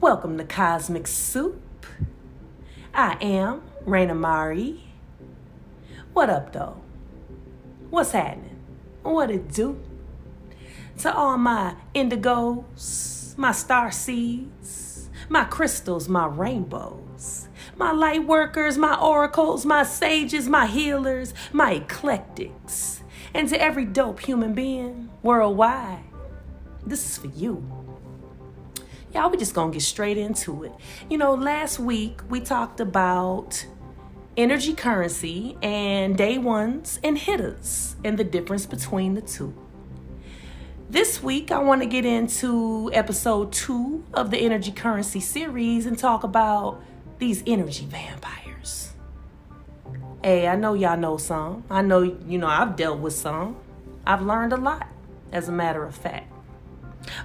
Welcome to Cosmic Soup. I am Raina Mari. What up, though? What's happening? What it do? To all my indigos, my star seeds, my crystals, my rainbows, my light workers, my oracles, my sages, my healers, my eclectics, and to every dope human being worldwide, this is for you. Y'all, we just gonna get straight into it. You know, last week we talked about energy currency and day ones and hitters and the difference between the two. This week, I want to get into episode two of the energy currency series and talk about these energy vampires. Hey, I know y'all know some. I know, you know, I've dealt with some. I've learned a lot, as a matter of fact,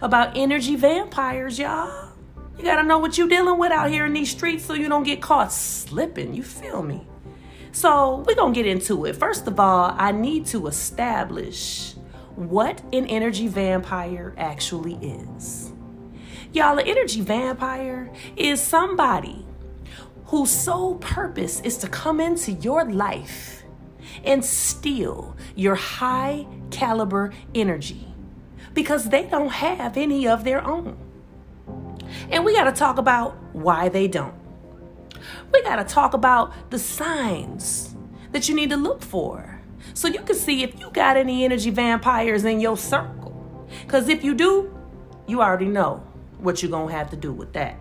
about energy vampires, y'all. You gotta know what you're dealing with out here in these streets so you don't get caught slipping. You feel me? So, we're gonna get into it. First of all, I need to establish what an energy vampire actually is. Y'all, an energy vampire is somebody whose sole purpose is to come into your life and steal your high caliber energy because they don't have any of their own. And we got to talk about why they don't. We got to talk about the signs that you need to look for so you can see if you got any energy vampires in your circle. Because if you do, you already know what you're going to have to do with that.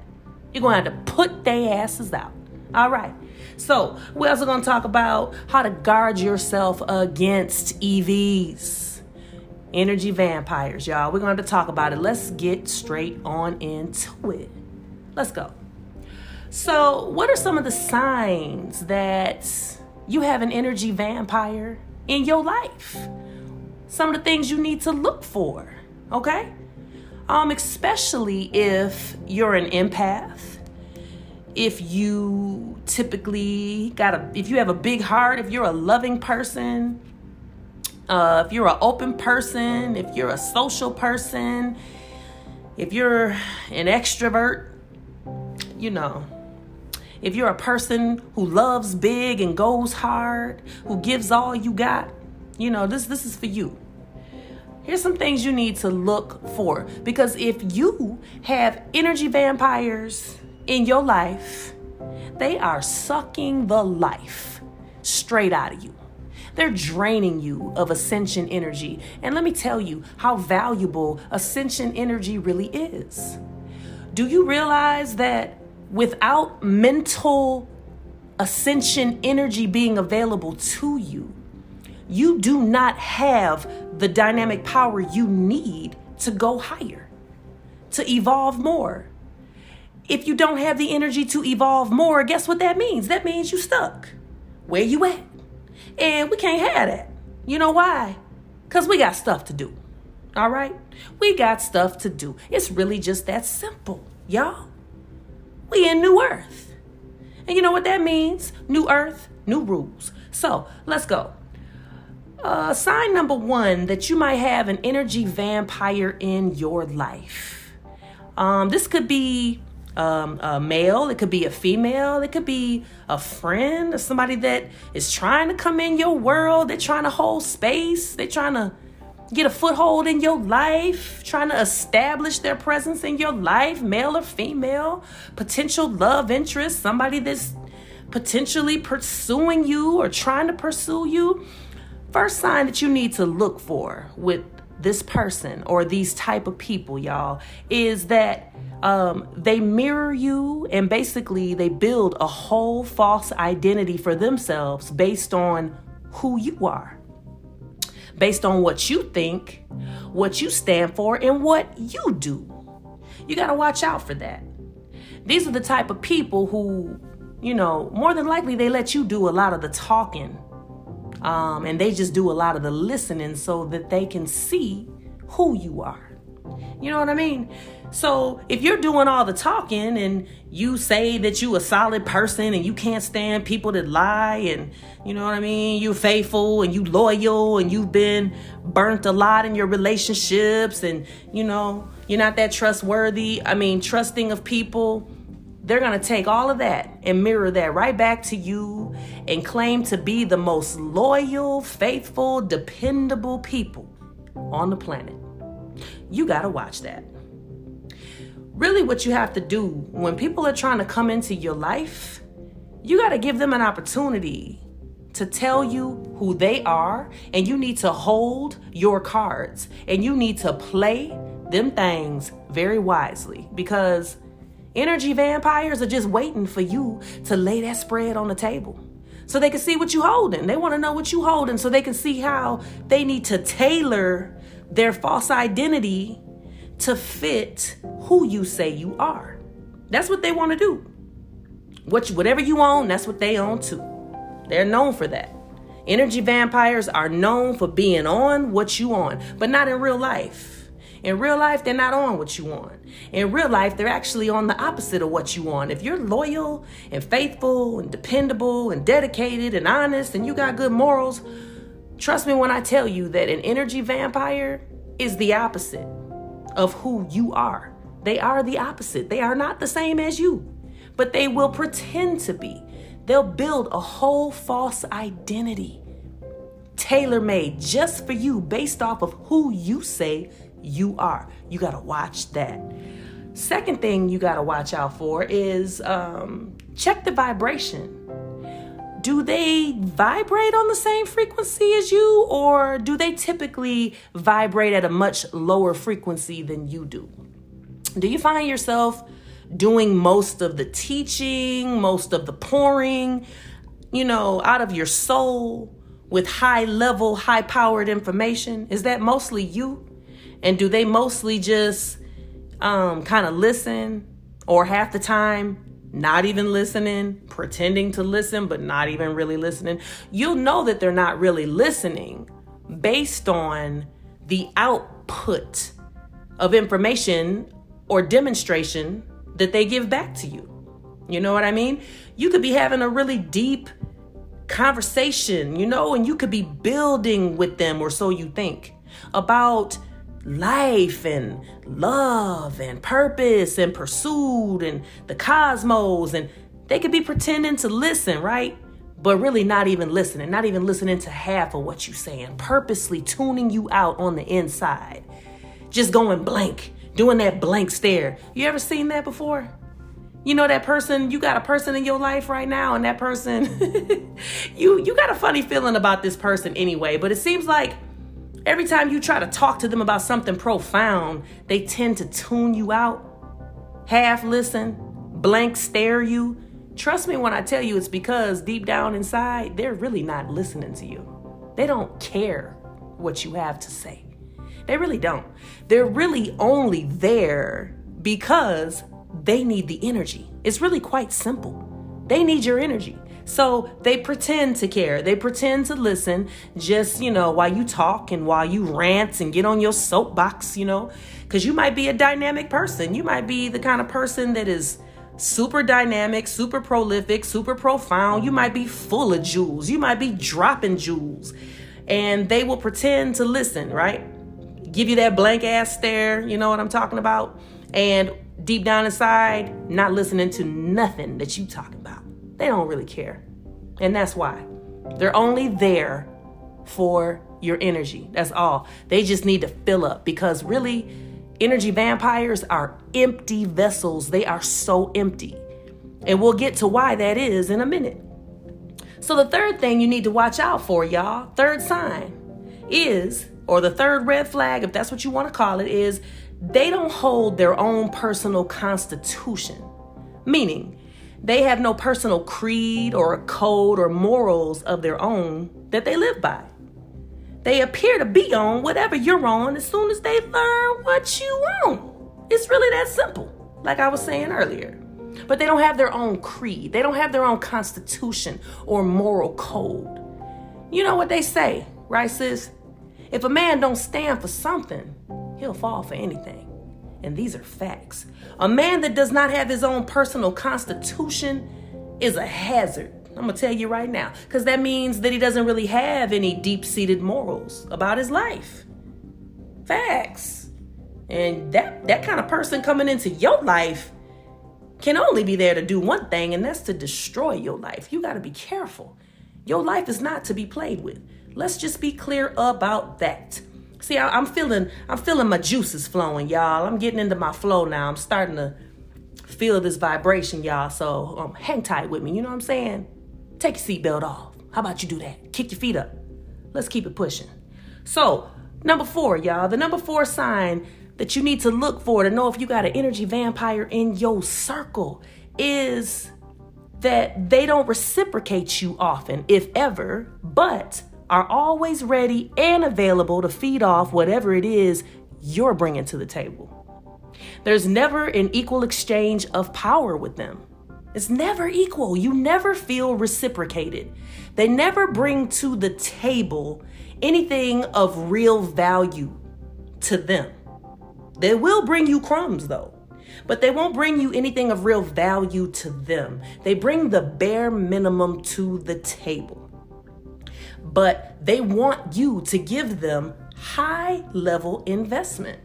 You're going to have to put their asses out. All right. So, we're also going to talk about how to guard yourself against EVs, energy vampires, y'all. We're going to talk about it. Let's get straight on into it. Let's go. So, what are some of the signs that you have an energy vampire in your life? Some of the things you need to look for, okay? Um, especially if you're an empath, if you typically got a, if you have a big heart, if you're a loving person, uh, if you're an open person, if you're a social person, if you're an extrovert, you know, if you're a person who loves big and goes hard, who gives all you got, you know, this this is for you. Here's some things you need to look for because if you have energy vampires in your life, they are sucking the life straight out of you. They're draining you of ascension energy. And let me tell you how valuable ascension energy really is. Do you realize that without mental ascension energy being available to you, you do not have the dynamic power you need to go higher, to evolve more. If you don't have the energy to evolve more, guess what that means? That means you're stuck. Where you at? And we can't have that. You know why? Because we got stuff to do. All right? We got stuff to do. It's really just that simple, y'all. We in New Earth. And you know what that means? New Earth, new rules. So let's go. Uh, sign number one that you might have an energy vampire in your life. Um, this could be um, a male, it could be a female, it could be a friend or somebody that is trying to come in your world. They're trying to hold space, they're trying to get a foothold in your life, trying to establish their presence in your life, male or female, potential love interest, somebody that's potentially pursuing you or trying to pursue you. First sign that you need to look for with this person or these type of people, y'all, is that um, they mirror you and basically they build a whole false identity for themselves based on who you are based on what you think, what you stand for, and what you do. You got to watch out for that. These are the type of people who, you know, more than likely they let you do a lot of the talking. Um, and they just do a lot of the listening so that they can see who you are. You know what I mean? So if you're doing all the talking and you say that you a solid person and you can't stand people that lie and you know what I mean, you're faithful and you loyal and you've been burnt a lot in your relationships and you know, You're not that trustworthy. I mean, trusting of people. They're going to take all of that and mirror that right back to you and claim to be the most loyal, faithful, dependable people on the planet. You got to watch that. Really, what you have to do when people are trying to come into your life, you got to give them an opportunity to tell you who they are, and you need to hold your cards and you need to play them things very wisely because energy vampires are just waiting for you to lay that spread on the table so they can see what you holding. They want to know what you holding so they can see how they need to tailor their false identity to fit who you say you are. That's what they want to do. What you, whatever you own, that's what they own too. They're known for that. Energy vampires are known for being on what you on, but not in real life. In real life, they're not on what you want. In real life, they're actually on the opposite of what you want. If you're loyal and faithful and dependable and dedicated and honest and you got good morals, trust me when I tell you that an energy vampire is the opposite of who you are. They are the opposite. They are not the same as you, but they will pretend to be. They'll build a whole false identity, tailor made just for you based off of who you say you are. You got to watch that. Second thing you got to watch out for is um, check the vibration. Do they vibrate on the same frequency as you, or do they typically vibrate at a much lower frequency than you do? Do you find yourself doing most of the teaching, most of the pouring, you know, out of your soul with high level, high powered information? Is that mostly you? And do they mostly just um, kind of listen or half the time not even listening, pretending to listen, but not even really listening? You'll know that they're not really listening based on the output of information or demonstration that they give back to you. You know what I mean? You could be having a really deep conversation, you know, and you could be building with them, or so you think, about life and love and purpose and pursuit and the cosmos. And they could be pretending to listen, right? But really not even listening, not even listening to half of what you're saying, purposely tuning you out on the inside, just going blank doing that blank stare. You ever seen that before? You know that person, you got a person in your life right now and that person you you got a funny feeling about this person anyway, but it seems like every time you try to talk to them about something profound, they tend to tune you out, half listen, blank stare you. Trust me when I tell you it's because deep down inside, they're really not listening to you. They don't care what you have to say. They really don't. They're really only there because they need the energy. It's really quite simple. They need your energy. So they pretend to care. They pretend to listen just, you know, while you talk and while you rant and get on your soapbox, you know, because you might be a dynamic person. You might be the kind of person that is super dynamic, super prolific, super profound. You might be full of jewels. You might be dropping jewels. And they will pretend to listen, right? give you that blank ass stare, you know what I'm talking about? And deep down inside, not listening to nothing that you talking about. They don't really care. And that's why. They're only there for your energy. That's all. They just need to fill up because really, energy vampires are empty vessels. They are so empty. And we'll get to why that is in a minute. So, the third thing you need to watch out for, y'all, third sign, is or the third red flag, if that's what you want to call it, is they don't hold their own personal constitution. Meaning, they have no personal creed or code or morals of their own that they live by. They appear to be on whatever you're on as soon as they learn what you want. It's really that simple, like I was saying earlier. But they don't have their own creed, they don't have their own constitution or moral code. You know what they say, right, sis? If a man don't stand for something, he'll fall for anything. And these are facts. A man that does not have his own personal constitution is a hazard. I'm going to tell you right now. Because that means that he doesn't really have any deep seated morals about his life. Facts. And that that kind of person coming into your life can only be there to do one thing, and that's to destroy your life. You got to be careful. Your life is not to be played with. Let's just be clear about that. See, I, am feeling, I'm feeling my juices flowing, y'all. I'm getting into my flow now. I'm starting to feel this vibration, y'all. So um, hang tight with me. You know what I'm saying? Take your seatbelt off. How about you do that? Kick your feet up. Let's keep it pushing. So, number four, y'all. The number four sign that you need to look for to know if you got an energy vampire in your circle is that they don't reciprocate you often, if ever, but are always ready and available to feed off whatever it is you're bringing to the table. There's never an equal exchange of power with them. It's never equal. You never feel reciprocated. They never bring to the table anything of real value to them. They will bring you crumbs though, but they won't bring you anything of real value to them. They bring the bare minimum to the table. But they want you to give them high level investment.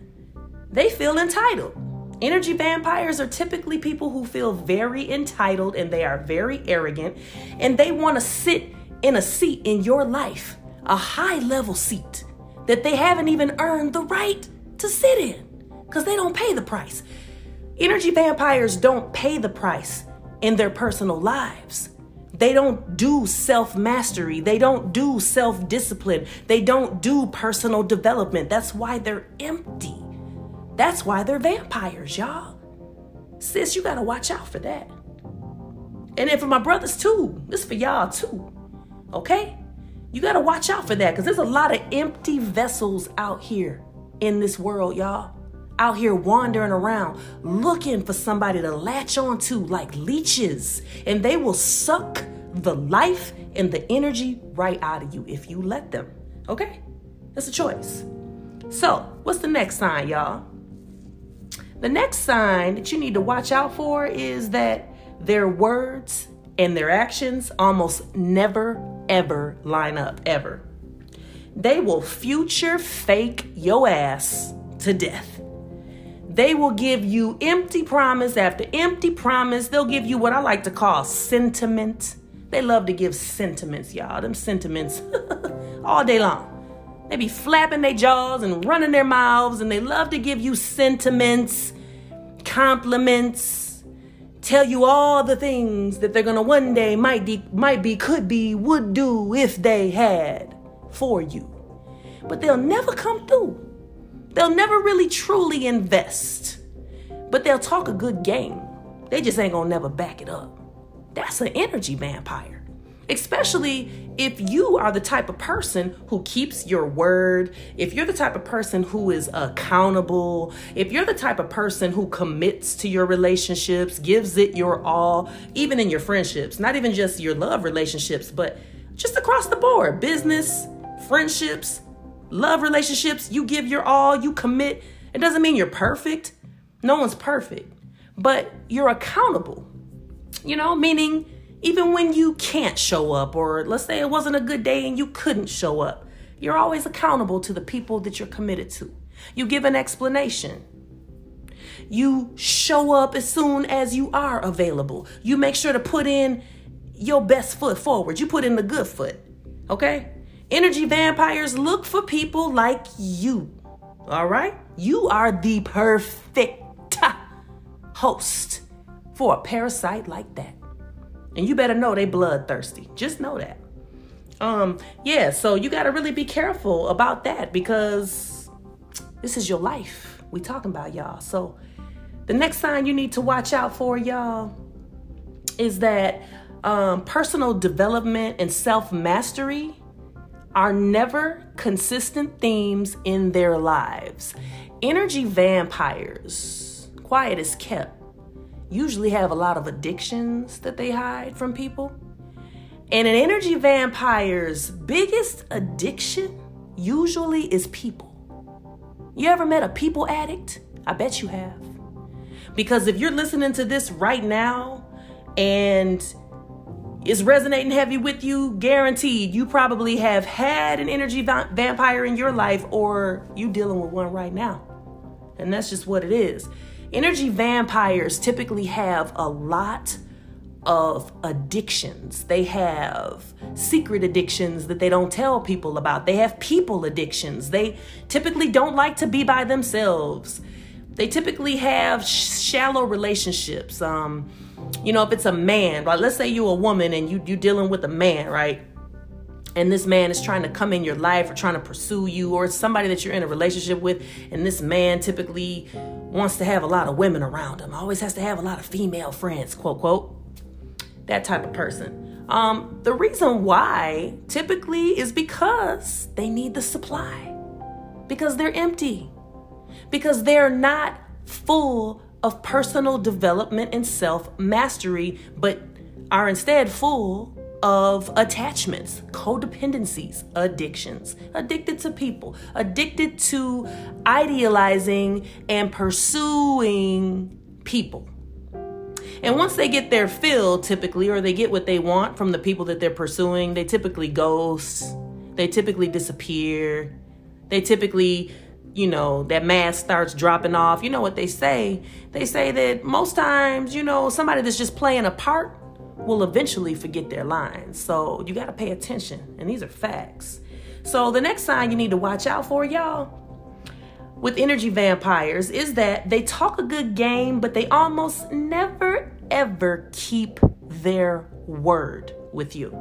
They feel entitled. Energy vampires are typically people who feel very entitled and they are very arrogant and they want to sit in a seat in your life, a high level seat that they haven't even earned the right to sit in because they don't pay the price. Energy vampires don't pay the price in their personal lives. They don't do self mastery. They don't do self discipline. They don't do personal development. That's why they're empty. That's why they're vampires, y'all. Sis, you gotta watch out for that. And then for my brothers too. This for y'all too. Okay? You gotta watch out for that because there's a lot of empty vessels out here in this world, y'all out here wandering around looking for somebody to latch onto like leeches, and they will suck the life and the energy right out of you if you let them. Okay? That's a choice. So, what's the next sign, y'all? The next sign that you need to watch out for is that their words and their actions almost never, ever line up, ever. They will future fake your ass to death. They will give you empty promise after empty promise. They'll give you what I like to call sentiment. They love to give sentiments, y'all. Them sentiments all day long. They be flapping their jaws and running their mouths, and they love to give you sentiments, compliments, tell you all the things that they're gonna one day might be, might be, could be, would do if they had for you. But they'll never come through. They'll never really truly invest, but they'll talk a good game. They just ain't gonna never back it up. That's an energy vampire. Especially if you are the type of person who keeps your word, if you're the type of person who is accountable, if you're the type of person who commits to your relationships, gives it your all, even in your friendships, not even just your love relationships, but just across the board business, friendships, love relationships, you give your all, you commit. It doesn't mean you're perfect. No one's perfect, but you're accountable. You know, meaning even when you can't show up, or let's say it wasn't a good day and you couldn't show up, you're always accountable to the people that you're committed to. You give an explanation. You show up as soon as you are available. You make sure to put in your best foot forward. You put in the good foot. Okay? Energy vampires look for people like you. All right? You are the perfect host for a parasite like that. And you better know they bloodthirsty. Just know that. Um, yeah, so you got to really be careful about that because this is your life. We talking about y'all. So the next sign you need to watch out for y'all is that um, personal development and self-mastery are never consistent themes in their lives. Energy vampires, quiet as kept, usually have a lot of addictions that they hide from people. And an energy vampire's biggest addiction usually is people. You ever met a people addict? I bet you have. Because if you're listening to this right now and is resonating heavy with you, guaranteed you probably have had an energy va- vampire in your life or you dealing with one right now. And that's just what it is. Energy vampires typically have a lot of addictions. They have secret addictions that they don't tell people about. They have people addictions. They typically don't like to be by themselves. They typically have shallow relationships. Um, you know, if it's a man, right? Let's say you're a woman and you you dealing with a man, right? And this man is trying to come in your life or trying to pursue you, or somebody that you're in a relationship with, and this man typically wants to have a lot of women around him. Always has to have a lot of female friends, quote quote that type of person. Um, the reason why typically is because they need the supply, because they're empty, because they're not full of personal development and self mastery, but are instead full of attachments, codependencies, addictions, addicted to people, addicted to idealizing and pursuing people. And once they get their fill, typically, or they get what they want from the people that they're pursuing, they typically ghost, they typically disappear, they typically, you know, that mask starts dropping off. You know what they say? They say that most times, you know, somebody that's just playing a part will eventually forget their lines. So you got to pay attention. And these are facts. So the next sign you need to watch out for, y'all, with energy vampires is that they talk a good game, but they almost never ever keep their word with you.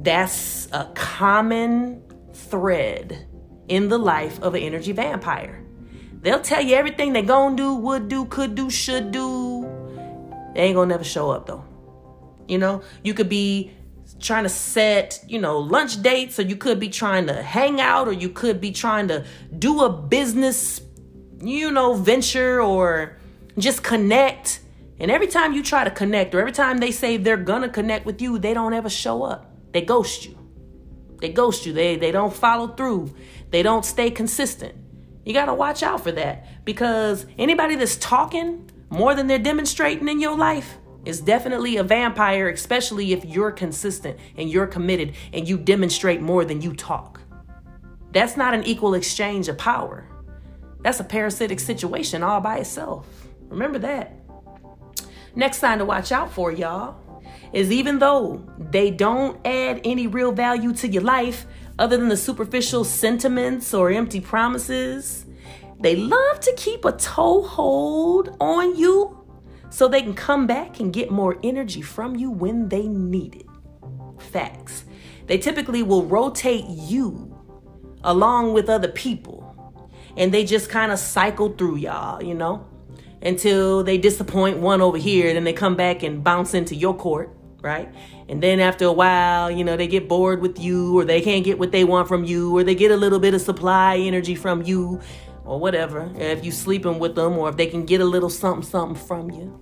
That's a common thread in the life of an energy vampire. They'll tell you everything they gonna do, would do, could do, should do. They ain't gonna never show up though. You know, you could be trying to set, you know, lunch dates, or you could be trying to hang out, or you could be trying to do a business, you know, venture or just connect. And every time you try to connect, or every time they say they're gonna connect with you, they don't ever show up. They ghost you. They ghost you. They they don't follow through. They don't stay consistent. You gotta watch out for that because anybody that's talking more than they're demonstrating in your life, is definitely a vampire, especially if you're consistent and you're committed and you demonstrate more than you talk. That's not an equal exchange of power. That's a parasitic situation all by itself. Remember that. Next sign to watch out for, y'all, is even though they don't add any real value to your life other than the superficial sentiments or empty promises, they love to keep a toehold on you so they can come back and get more energy from you when they need it. Facts. They typically will rotate you along with other people and they just kind of cycle through y'all, you know, until they disappoint one over here, then they come back and bounce into your court, right? And then after a while, you know, they get bored with you or they can't get what they want from you or they get a little bit of supply energy from you or whatever, if you sleeping with them or if they can get a little something something from you.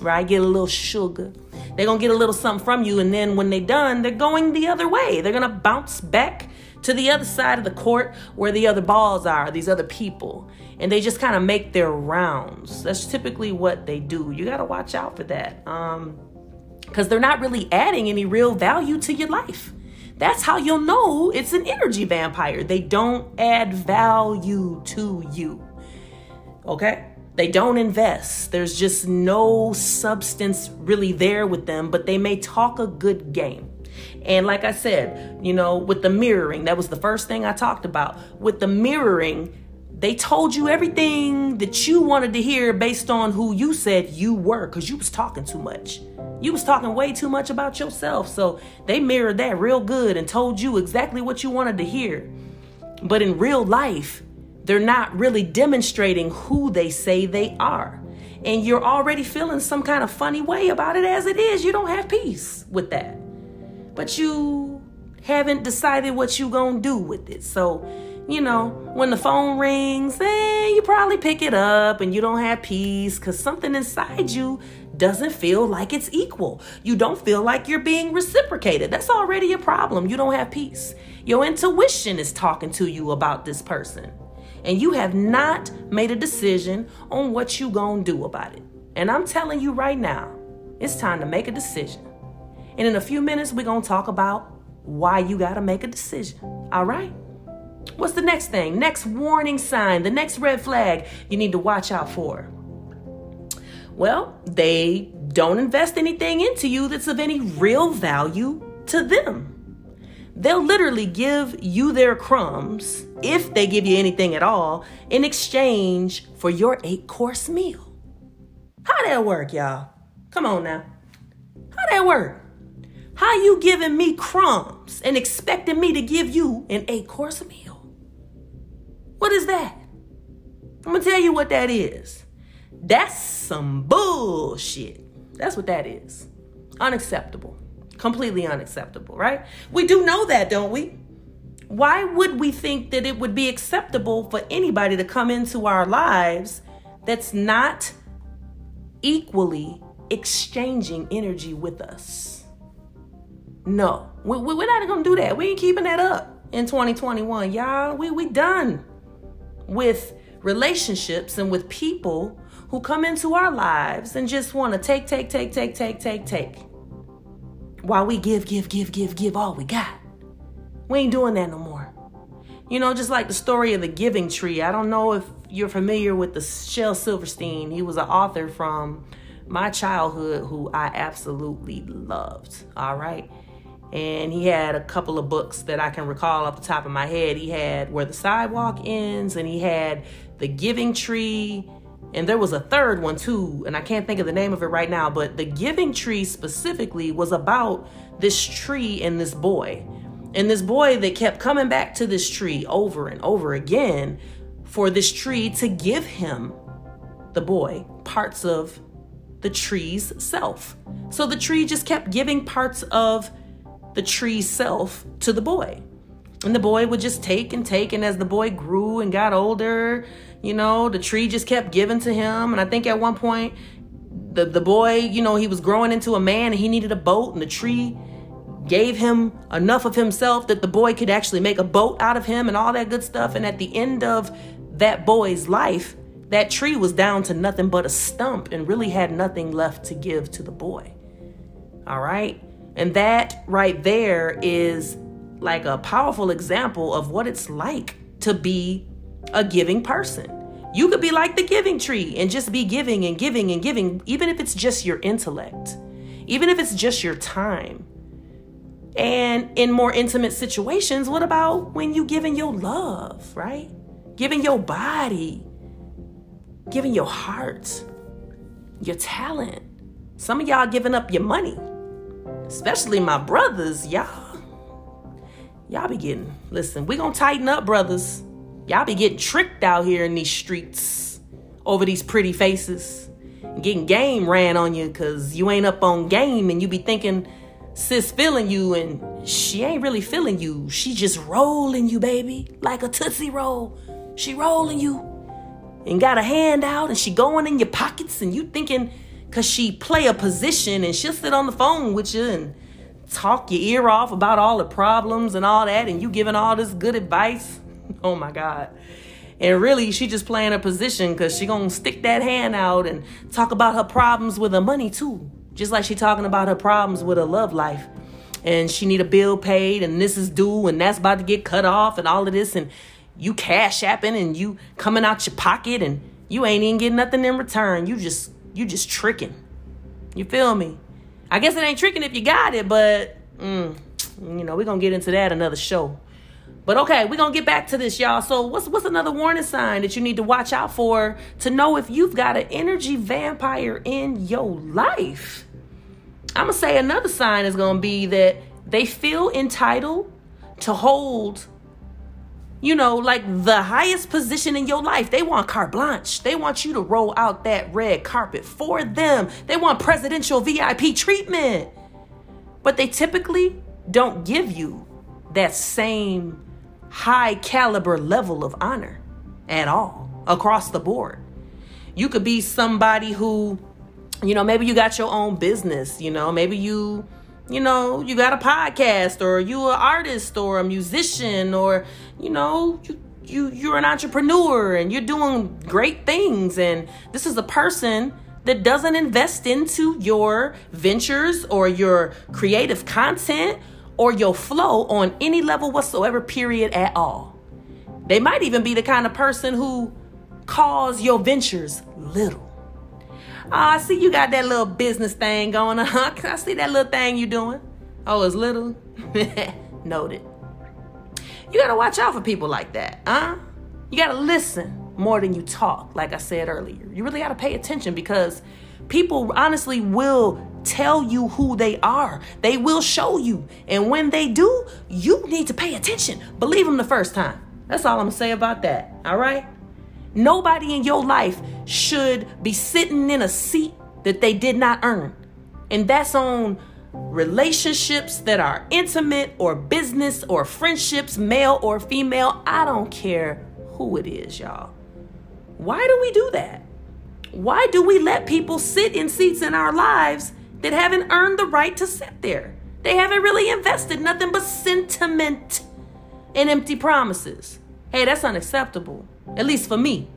Right? Get a little sugar. They're gonna get a little something from you, and then when they're done, they're going the other way. They're gonna bounce back to the other side of the court where the other balls are, these other people. And they just kind of make their rounds. That's typically what they do. You gotta watch out for that. Um, because they're not really adding any real value to your life. That's how you'll know it's an energy vampire. They don't add value to you. Okay? They don't invest. There's just no substance really there with them, but they may talk a good game. And like I said, you know, with the mirroring, that was the first thing I talked about. With the mirroring, they told you everything that you wanted to hear based on who you said you were because you was talking too much. You was talking way too much about yourself. So they mirrored that real good and told you exactly what you wanted to hear. But in real life, they're not really demonstrating who they say they are. And you're already feeling some kind of funny way about it as it is. You don't have peace with that. But you haven't decided what you going to do with it. So, you know, when the phone rings, eh, you probably pick it up and you don't have peace because something inside you doesn't feel like it's equal. You don't feel like you're being reciprocated. That's already a problem. You don't have peace. Your intuition is talking to you about this person. And you have not made a decision on what you to do about it. And I'm telling you right now, it's time to make a decision. And in a few minutes, we're to talk about why you got to make a decision. All right? What's the next thing? Next warning sign, the next red flag you need to watch out for? Well, they don't invest anything into you that's of any real value to them. They'll literally give you their crumbs, if they give you anything at all, in exchange for your eight course meal. How that work, y'all? Come on now. How that work? How you giving me crumbs and expecting me to give you an eight course meal? What is that? I'm gonna tell you what that is. That's some bullshit. That's what that is. Unacceptable. Completely unacceptable, right? We do know that, don't we? Why would we think that it would be acceptable for anybody to come into our lives that's not equally exchanging energy with us? No, we, are not gonna do that. We ain't keeping that up in 2021, y'all. We we done with relationships and with people who come into our lives and just want to take, take, take, take, take, take, take. While we give, give, give, give, give all we got. We ain't doing that no more. You know, just like the story of the giving tree. I don't know if you're familiar with the Shel Silverstein. He was an author from my childhood who I absolutely loved. All right. And he had a couple of books that I can recall off the top of my head. He had Where the Sidewalk Ends, and he had The Giving Tree, and there was a third one too, and I can't think of the name of it right now, but the giving tree specifically was about this tree and this boy. And this boy that kept coming back to this tree over and over again for this tree to give him, the boy, parts of the tree's self. So the tree just kept giving parts of the tree's self to the boy. And the boy would just take and take. And as the boy grew and got older, you know, the tree just kept giving to him. And I think at one point, the, the boy, you know, he was growing into a man and he needed a boat. And the tree gave him enough of himself that the boy could actually make a boat out of him and all that good stuff. And at the end of that boy's life, that tree was down to nothing but a stump and really had nothing left to give to the boy. All right. And that right there is like a powerful example of what it's like to be a giving person. You could be like the giving tree and just be giving and giving and giving, even if it's just your intellect, even if it's just your time. And in more intimate situations, what about when you giving your love, right? Giving your body, giving your heart, your talent. Some of y'all giving up your money, especially my brothers, y'all Y'all be getting, listen, we gonna tighten up, brothers. Y'all be getting tricked out here in these streets over these pretty faces. Getting game ran on you because you ain't up on game and you be thinking sis feeling you and she ain't really feeling you. She just rolling you, baby, like a Tootsie Roll. She rolling you and got a hand out and she going in your pockets and you thinking because she play a position and she'll sit on the phone with you and talk your ear off about all the problems and all that, and you giving all this good advice. Oh my God. And really, she just playing a position because she gonna stick that hand out and talk about her problems with her money too. Just like she talking about her problems with her love life. And she need a bill paid and this is due and that's about to get cut off and all of this and you cash apping and you coming out your pocket and you ain't even getting nothing in return. You just you just tricking. You feel me? I guess it ain't tricking if you got it, but mm, you know, we're gonna get into that another show. But okay, we're gonna get back to this, y'all. So what's what's another warning sign that you need to watch out for to know if you've got an energy vampire in your life? I'm gonna say another sign is gonna be that they feel entitled to hold you know, like the highest position in your life. They want carte blanche. They want you to roll out that red carpet for them. They want presidential VIP treatment. But they typically don't give you that same high caliber level of honor at all across the board. You could be somebody who, you know, maybe you got your own business, you know, maybe you you know, you got a podcast or you an artist or a musician or, you know, you, you you're an entrepreneur and you're doing great things and this is a person that doesn't invest into your ventures or your creative content or your flow on any level whatsoever period at all. They might even be the kind of person who calls your ventures little. Oh, I see you got that little business thing going on. Huh? I see that little thing you doing. Oh, it's little? Noted. You gotta watch out for people like that, huh? You gotta listen more than you talk, like I said earlier. You really gotta pay attention because people honestly will tell you who they are. They will show you. And when they do, you need to pay attention. Believe them the first time. That's all I'm gonna say about that. All right? Nobody in your life should be sitting in a seat that they did not earn. And that's on relationships that are intimate or business or friendships, male or female. I don't care who it is, y'all. Why do we do that? Why do we let people sit in seats in our lives that haven't earned the right to sit there? They haven't really invested nothing but sentiment and empty promises. Hey, that's unacceptable. At least for me.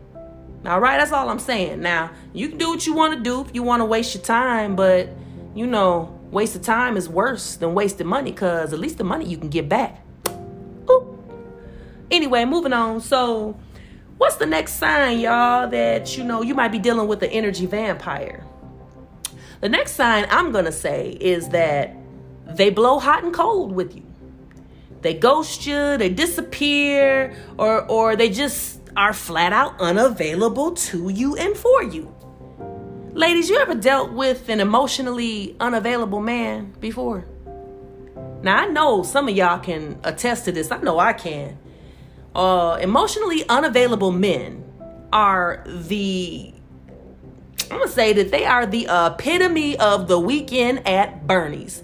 All right, that's all I'm saying. Now, you can do what you want to do if you want to waste your time, but you know, waste of time is worse than wasted money because at least the money you can get back. Ooh. Anyway, moving on. So, what's the next sign, y'all, that you know you might be dealing with the energy vampire? The next sign I'm going to say is that they blow hot and cold with you. They ghost you, they disappear, or or they just are flat out unavailable to you and for you. Ladies, you ever dealt with an emotionally unavailable man before? Now, I know some of y'all can attest to this. I know I can. Uh, emotionally unavailable men are the, I'm going to say that they are the epitome of the weekend at Bernie's.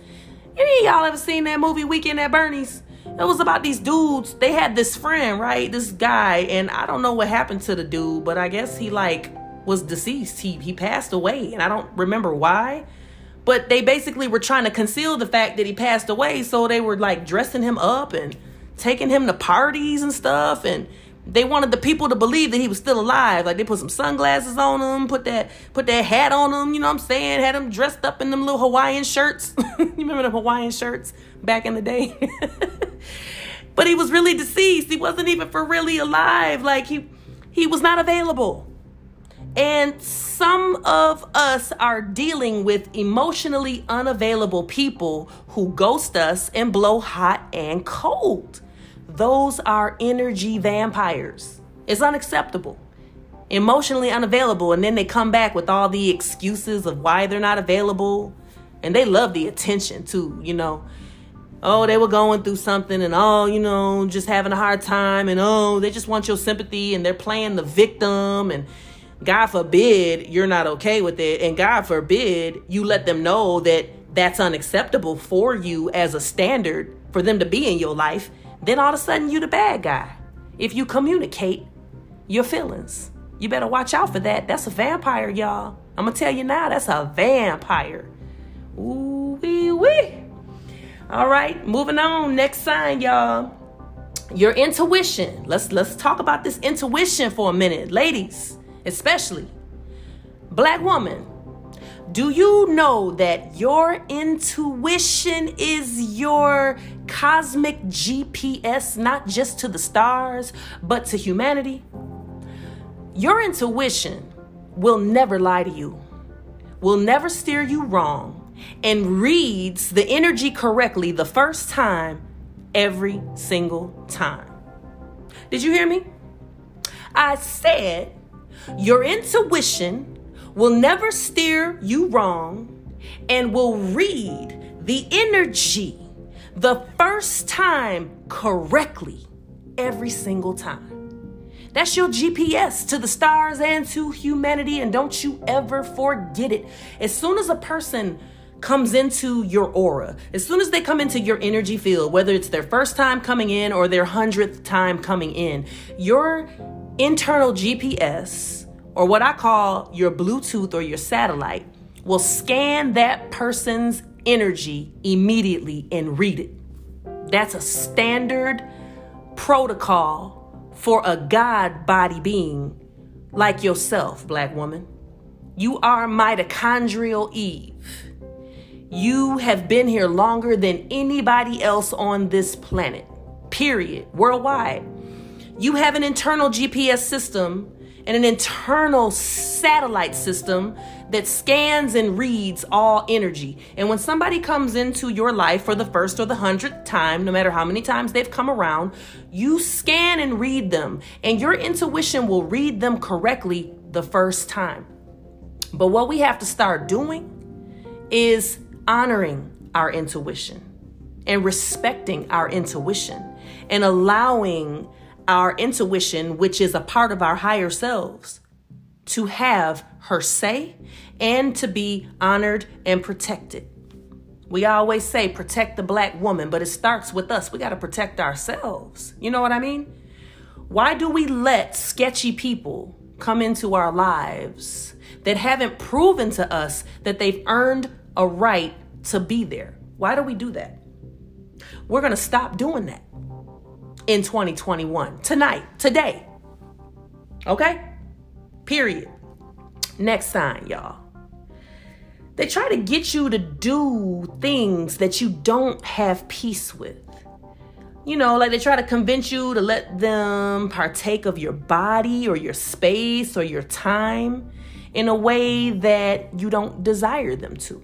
Any of y'all ever seen that movie, Weekend at Bernie's? It was about these dudes. They had this friend, right? This guy, and I don't know what happened to the dude, but I guess he like was deceased. He he passed away, and I don't remember why. But they basically were trying to conceal the fact that he passed away, so they were like dressing him up and taking him to parties and stuff and they wanted the people to believe that he was still alive. Like they put some sunglasses on him, put that put that hat on him, you know what I'm saying? Had him dressed up in them little Hawaiian shirts. you remember the Hawaiian shirts back in the day? but he was really deceased. He wasn't even for really alive. Like he he was not available. And some of us are dealing with emotionally unavailable people who ghost us and blow hot and cold. Those are energy vampires. It's unacceptable. Emotionally unavailable, and then they come back with all the excuses of why they're not available. And they love the attention too, you know oh, they were going through something and oh, you know, just having a hard time and oh, they just want your sympathy and they're playing the victim and God forbid you're not okay with it and God forbid you let them know that that's unacceptable for you as a standard for them to be in your life, then all of a sudden you the bad guy. If you communicate your feelings, you better watch out for that. That's a vampire, y'all. I'm gonna tell you now, that's a vampire. Ooh wee wee. All right, moving on. Next sign, y'all. Your intuition. Let's let's talk about this intuition for a minute, ladies, especially. Black woman, do you know that your intuition is your cosmic GPS, not just to the stars, but to humanity? Your intuition will never lie to you, will never steer you wrong, and reads the energy correctly the first time every single time. Did you hear me? I said your intuition will never steer you wrong and will read the energy the first time correctly every single time. That's your GPS to the stars and to humanity, and don't you ever forget it. As soon as a person comes into your aura, as soon as they come into your energy field, whether it's their first time coming in or their hundredth time coming in, your internal GPS, or what I call your Bluetooth or your satellite, will scan that person's energy immediately and read it. That's a standard protocol for a God body being like yourself, black woman. You are mitochondrial Eve. You have been here longer than anybody else on this planet, period, worldwide. You have an internal GPS system and an internal satellite system that scans and reads all energy. And when somebody comes into your life for the first or the hundredth time, no matter how many times they've come around, you scan and read them, and your intuition will read them correctly the first time. But what we have to start doing is honoring our intuition and respecting our intuition and allowing our intuition, which is a part of our higher selves, to have her say and to be honored and protected. We always say protect the black woman, but it starts with us. We got to protect ourselves. You know what I mean? Why do we let sketchy people come into our lives that haven't proven to us that they've earned a right to be there? Why do we do that? We're going to stop doing that in 2021. Tonight, today. Okay? Period. Next sign, y'all. They try to get you to do things that you don't have peace with. You know, like they try to convince you to let them partake of your body or your space or your time in a way that you don't desire them to.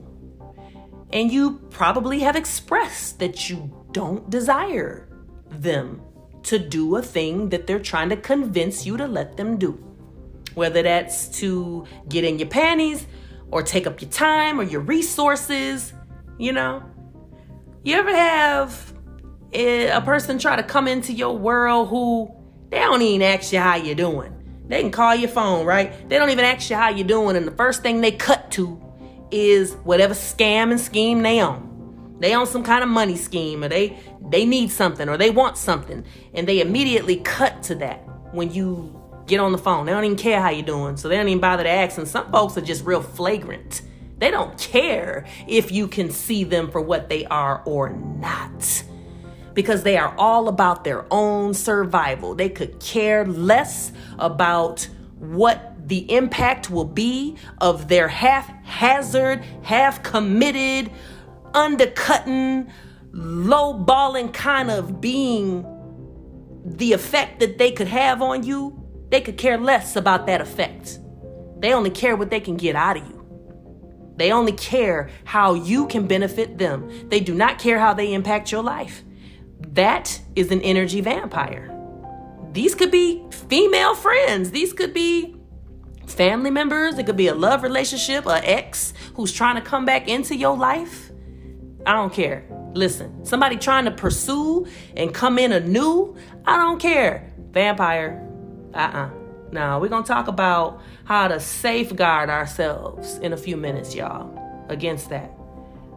And you probably have expressed that you don't desire them to do a thing that they're trying to convince you to let them do whether that's to get in your panties or take up your time or your resources, you know. You ever have a person try to come into your world who they don't even ask you how you're doing. They can call your phone, right? They don't even ask you how you're doing, and the first thing they cut to is whatever scam and scheme they on. They on some kind of money scheme, or they they need something, or they want something, and they immediately cut to that when you get on the phone. They don't even care how you're doing, so they don't even bother to ask. And some folks are just real flagrant. They don't care if you can see them for what they are or not. Because they are all about their own survival. They could care less about what the impact will be of their half hazard, half committed, undercutting, low balling kind of being the effect that they could have on you they could care less about that effect. They only care what they can get out of you. They only care how you can benefit them. They do not care how they impact your life. That is an energy vampire. These could be female friends. These could be family members. It could be a love relationship, an ex who's trying to come back into your life. I don't care. Listen, somebody trying to pursue and come in anew. I don't care. Vampire uh-uh. Now, we're going to talk about how to safeguard ourselves in a few minutes, y'all, against that.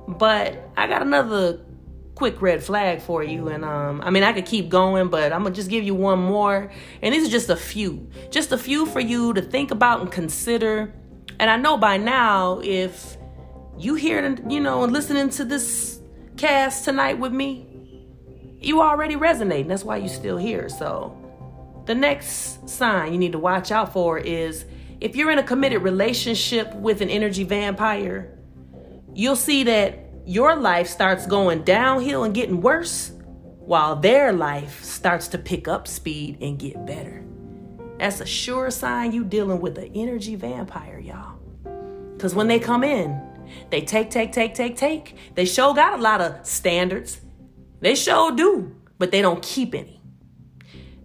But I got another quick red flag for you and um I mean I could keep going but I'm going to just give you one more and these are just a few. Just a few for you to think about and consider. And I know by now if you hear you know and listening to this cast tonight with me, you already resonating. That's why you still here. So the next sign you need to watch out for is if you're in a committed relationship with an energy vampire, you'll see that your life starts going downhill and getting worse while their life starts to pick up speed and get better. That's a sure sign you dealing with an energy vampire, y'all. Because when they come in, they take, take, take, take, take. They show got a lot of standards. They show do, but they don't keep any.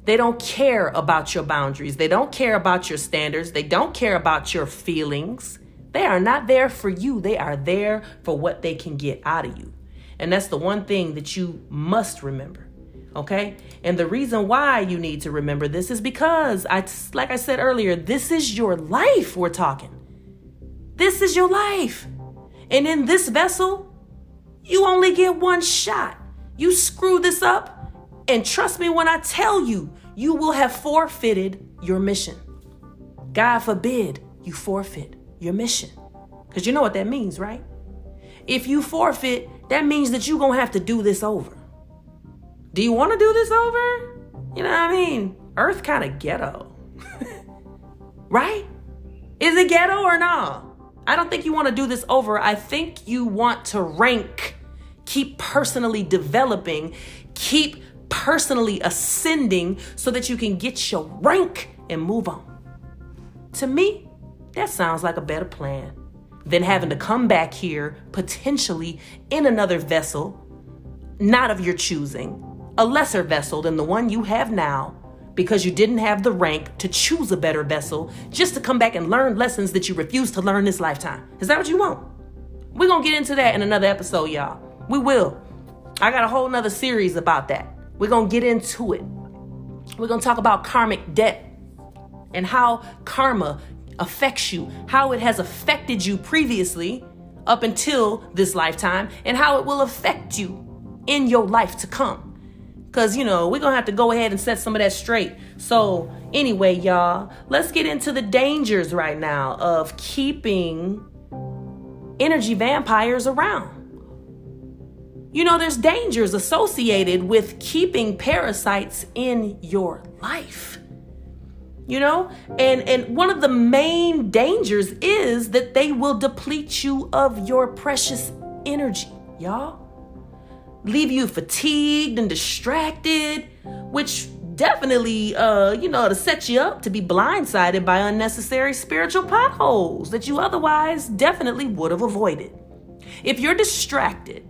They don't care about your boundaries. They don't care about your standards. They don't care about your feelings. They are not there for you. They are there for what they can get out of you. And that's the one thing that you must remember. Okay? And the reason why you need to remember this is because I like I said earlier, this is your life we're talking. This is your life. And in this vessel, you only get one shot. You screw this up, and trust me when I tell you, you will have forfeited your mission. God forbid you forfeit your mission. Because you know what that means, right? If you forfeit, that means that you're going to have to do this over. Do you want to do this over? You know what I mean? Earth kind of ghetto. right? Is it ghetto or not? I don't think you want to do this over. I think you want to rank, keep personally developing, keep personally ascending so that you can get your rank and move on. To me, that sounds like a better plan than having to come back here potentially in another vessel, not of your choosing, a lesser vessel than the one you have now because you didn't have the rank to choose a better vessel just to come back and learn lessons that you refuse to learn this lifetime. Is that what you want? We're going to get into that in another episode, y'all. We will. I got a whole nother series about that. We're going to get into it. We're going to talk about karmic debt and how karma affects you, how it has affected you previously up until this lifetime, and how it will affect you in your life to come. Because, you know, we're to have to go ahead and set some of that straight. So, anyway, y'all, let's get into the dangers right now of keeping energy vampires around. You know, there's dangers associated with keeping parasites in your life. You know, and and one of the main dangers is that they will deplete you of your precious energy, y'all. Leave you fatigued and distracted, which definitely uh you know to set you up to be blindsided by unnecessary spiritual potholes that you otherwise definitely would have avoided. If you're distracted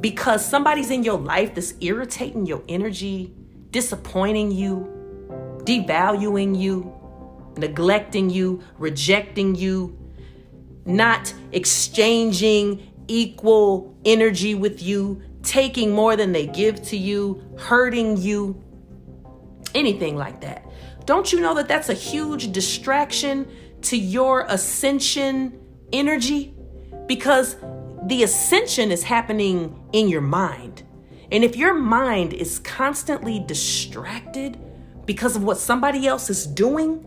because somebody's in your life that's irritating your energy, disappointing you, devaluing you, neglecting you, rejecting you, not exchanging equal energy with you, taking more than they give to you, hurting you, anything like that. Don't you know that that's a huge distraction to your ascension energy? Because the ascension is happening in your mind. And if your mind is constantly distracted because of what somebody else is doing,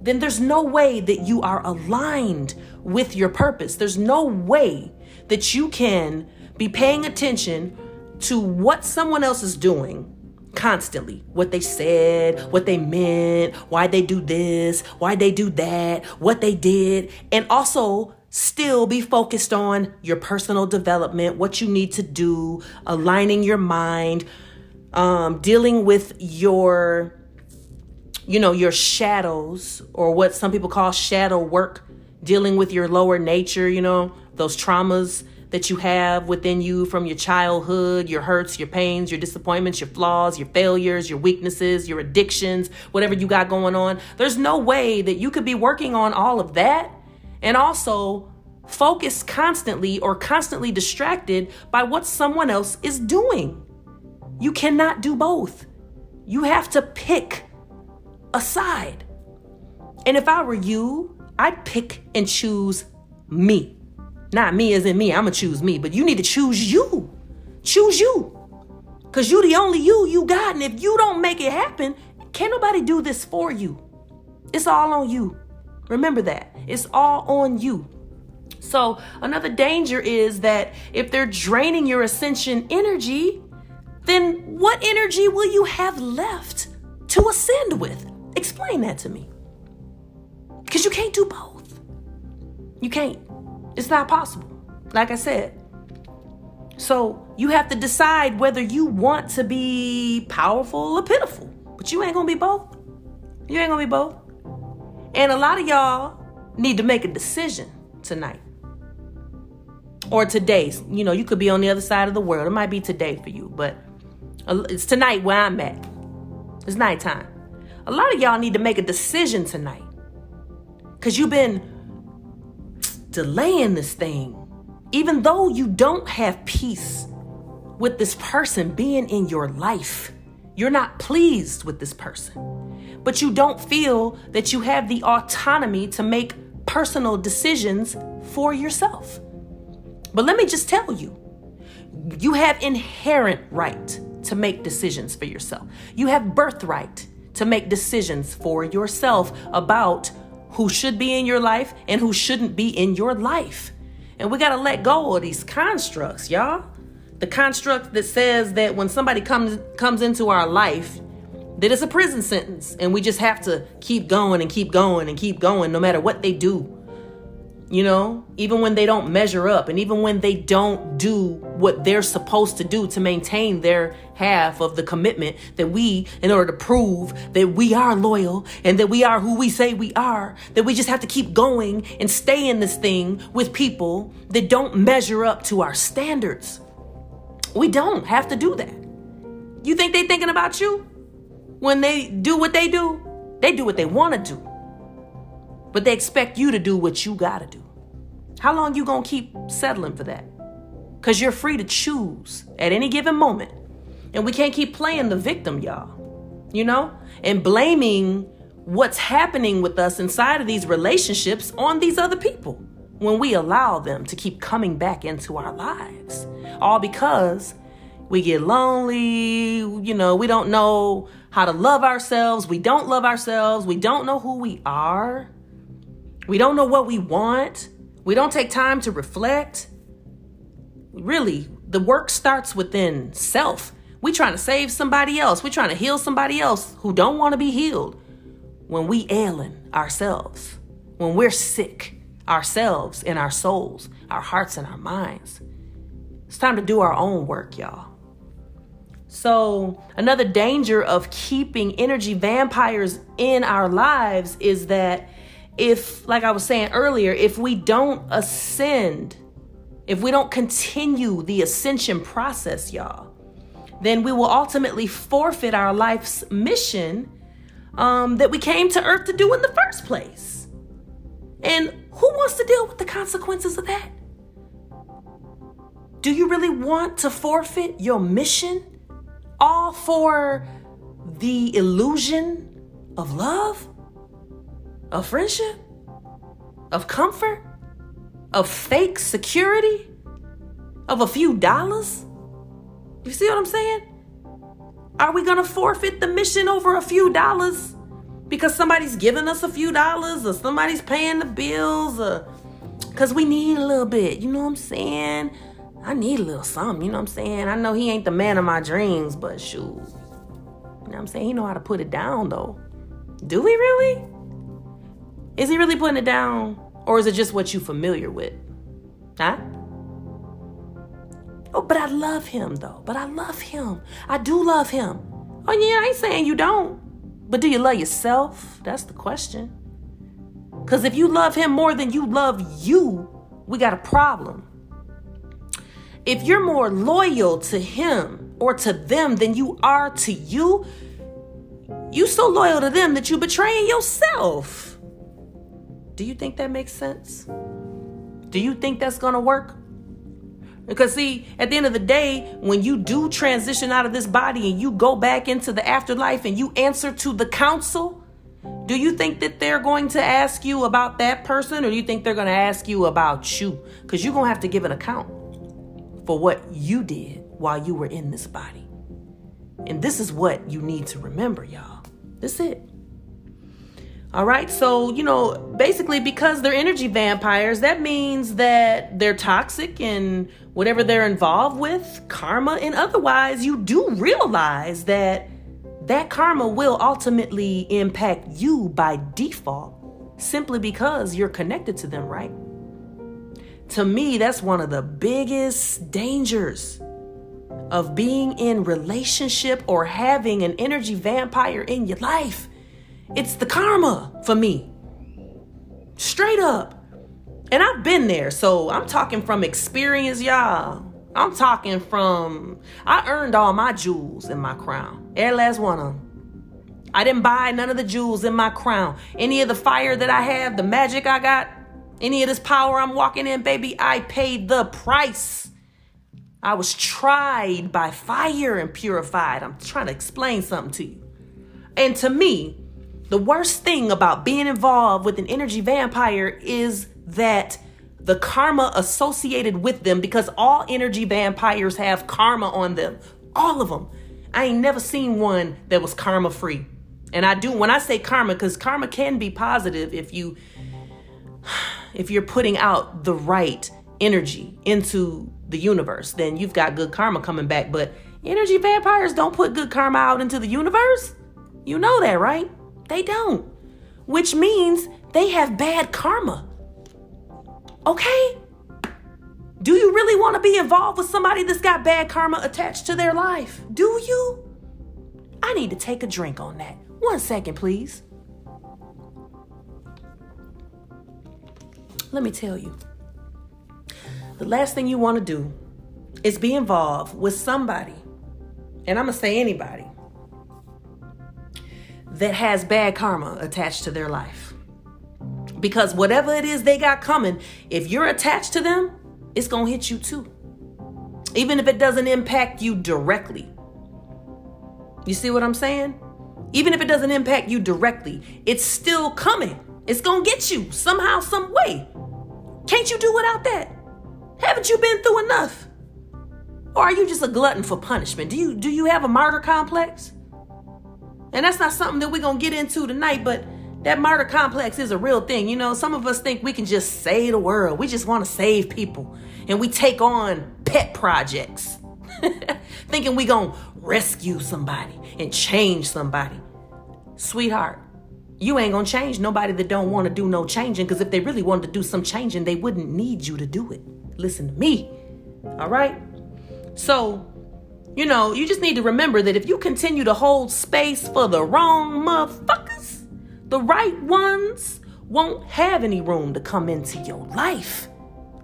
then there's no way that you are aligned with your purpose. There's no way that you can be paying attention to what someone else is doing constantly. What they said, what they meant, why they do this, why they do that, what they did, and also still be focused on your personal development, what you need to do, aligning your mind, um, dealing with your, you know, your shadows or what some people call shadow work, dealing with your lower nature, you know, those traumas that you have within you from your childhood, your hurts, your pains, your disappointments, your flaws, your failures, your weaknesses, your addictions, whatever you got going on. There's no way that you could be working on all of that and also focus constantly or constantly distracted by what someone else is doing. You cannot do both. You have to pick a side. And if I were you, I'd pick and choose me. Not me as in me, I'm gonna choose me, but you need to choose you. Choose you. Cause you the only you you got. And if you don't make it happen, can't nobody do this for you. It's all on you. Remember that. It's all on you. So, another danger is that if they're draining your ascension energy, then what energy will you have left to ascend with? Explain that to me. Because you can't do both. You can't. It's not possible. Like I said. So, you have to decide whether you want to be powerful or pitiful. But you ain't to be both. You ain't to be both. And a lot of y'all need to make a decision tonight or today's. You know, you could be on the other side of the world. It might be today for you, but it's tonight where I'm at. It's nighttime. A lot of y'all need to make a decision tonight because you've been delaying this thing. Even though you don't have peace with this person being in your life, you're not pleased with this person, but you don't feel that you have the autonomy to make personal decisions for yourself. But let me just tell you, you have inherent right to make decisions for yourself. You have birthright to make decisions for yourself about who should be in your life and who shouldn't be in your life. And we got to let go of these constructs, y'all. The construct that says that when somebody comes comes into our life, that it's a prison sentence and we just have to keep going and keep going and keep going no matter what they do you know, even when they don't measure up and even when they don't do what they're supposed to do to maintain their half of the commitment that we, in order to prove that we are loyal and that we are who we say we are, that we just have to keep going and stay in this thing with people that don't measure up to our standards. We don't have to do that. You think they thinking about you when they do what they do? They do what they want to do. But they expect you to do what you got to do. How long you going to keep settling for that? Cuz you're free to choose at any given moment. And we can't keep playing the victim, y'all. You know? And blaming what's happening with us inside of these relationships on these other people when we allow them to keep coming back into our lives. All because we get lonely, you know, we don't know how to love ourselves, we don't love ourselves, we don't know who we are. We don't know what we want. We don't take time to reflect. Really, the work starts within self. We trying to save somebody else. We trying to heal somebody else who don't want to be healed. When we ailing ourselves, when we're sick ourselves in our souls, our hearts and our minds. It's time to do our own work, y'all. So, another danger of keeping energy vampires in our lives is that if, like I was saying earlier, if we don't ascend, if we don't continue the ascension process, y'all, then we will ultimately forfeit our life's mission um, that we came to earth to do in the first place. And who wants to deal with the consequences of that? Do you really want to forfeit your mission all for the illusion of love? Of friendship, of comfort, of fake security, of a few dollars. You see what I'm saying? Are we going to forfeit the mission over a few dollars because somebody's giving us a few dollars or somebody's paying the bills or because we need a little bit? You know what I'm saying? I need a little something, you know what I'm saying? I know he ain't the man of my dreams, but shoot. You know what I'm saying? He know how to put it down though. Do we really? Is he really putting it down? Or is it just what you're familiar with? Huh? Oh, but I love him though. But I love him. I do love him. Oh, yeah, I ain't saying you don't. But do you love yourself? That's the question. Because if you love him more than you love you, we got a problem. If you're more loyal to him or to them than you are to you, you so loyal to them that you betraying yourself. Do you think that makes sense? Do you think that's going to work? Because, see, at the end of the day, when you do transition out of this body and you go back into the afterlife and you answer to the council, do you think that they're going to ask you about that person or do you think they're going to ask you about you? Because you're going to have to give an account for what you did while you were in this body. And this is what you need to remember, y'all. That's it. All right. So, you know, basically, because they're energy vampires, that means that they're toxic and whatever they're involved with, karma and otherwise, you do realize that that karma will ultimately impact you by default simply because you're connected to them, right? To me, that's one of the biggest dangers of being in relationship or having an energy vampire in your life it's the karma for me. Straight up. And I've been there, so I'm talking from experience, y'all. I'm talking from, I earned all my jewels in my crown. Every last one of them. I didn't buy none of the jewels in my crown. Any of the fire that I have, the magic I got, any of this power I'm walking in, baby, I paid the price. I was tried by fire and purified. I'm trying to explain something to you. And to me, the worst thing about being involved with an energy vampire is that the karma associated with them, because all energy vampires have karma on them. All of them. I ain't never seen one that was karma free. And I do when I say karma, because karma can be positive if you if you're putting out the right energy into the universe, then you've got good karma coming back. But energy vampires don't put good karma out into the universe. You know that, right? They don't, which means they have bad karma. Okay? Do you really want to be involved with somebody that's got bad karma attached to their life? Do you? I need to take a drink on that. One second, please. Let me tell you the last thing you want to do is be involved with somebody, and I'm going to say anybody, that has bad karma attached to their life. Because whatever it is they got coming, if you're attached to them, it's going to hit you too. Even if it doesn't impact you directly. You see what I'm saying? Even if it doesn't impact you directly, it's still coming. It's going to get you somehow, some way. Can't you do without that? Haven't you been through enough? Or are you just a glutton for punishment? Do you do you have a martyr complex? And that's not something that we're going to get into tonight, but that martyr complex is a real thing. You know, some of us think we can just save the world. We just want to save people. And we take on pet projects, thinking we going to rescue somebody and change somebody. Sweetheart, you ain't going to change nobody that don't want to do no changing because if they really wanted to do some changing, they wouldn't need you to do it. Listen to me. All right? So, you know, you just need to remember that if you continue to hold space for the wrong motherfuckers, the right ones won't have any room to come into your life.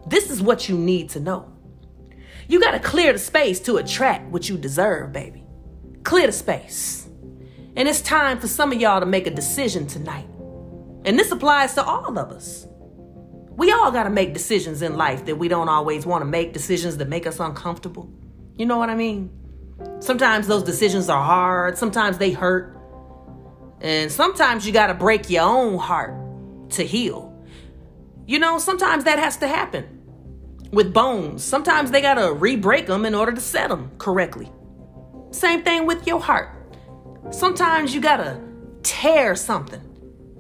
This is what you need to know. You got to clear the space to attract what you deserve, baby. Clear the space. And it's time for some of y'all to make a decision tonight. And this applies to all of us. We all got to make decisions in life that we don't always want to make, decisions that make us uncomfortable. You know what I mean? Sometimes those decisions are hard, sometimes they hurt. And sometimes you got to break your own heart to heal. You know, sometimes that has to happen with bones. Sometimes they got to re break them in order to set them correctly. Same thing with your heart. Sometimes you got to tear something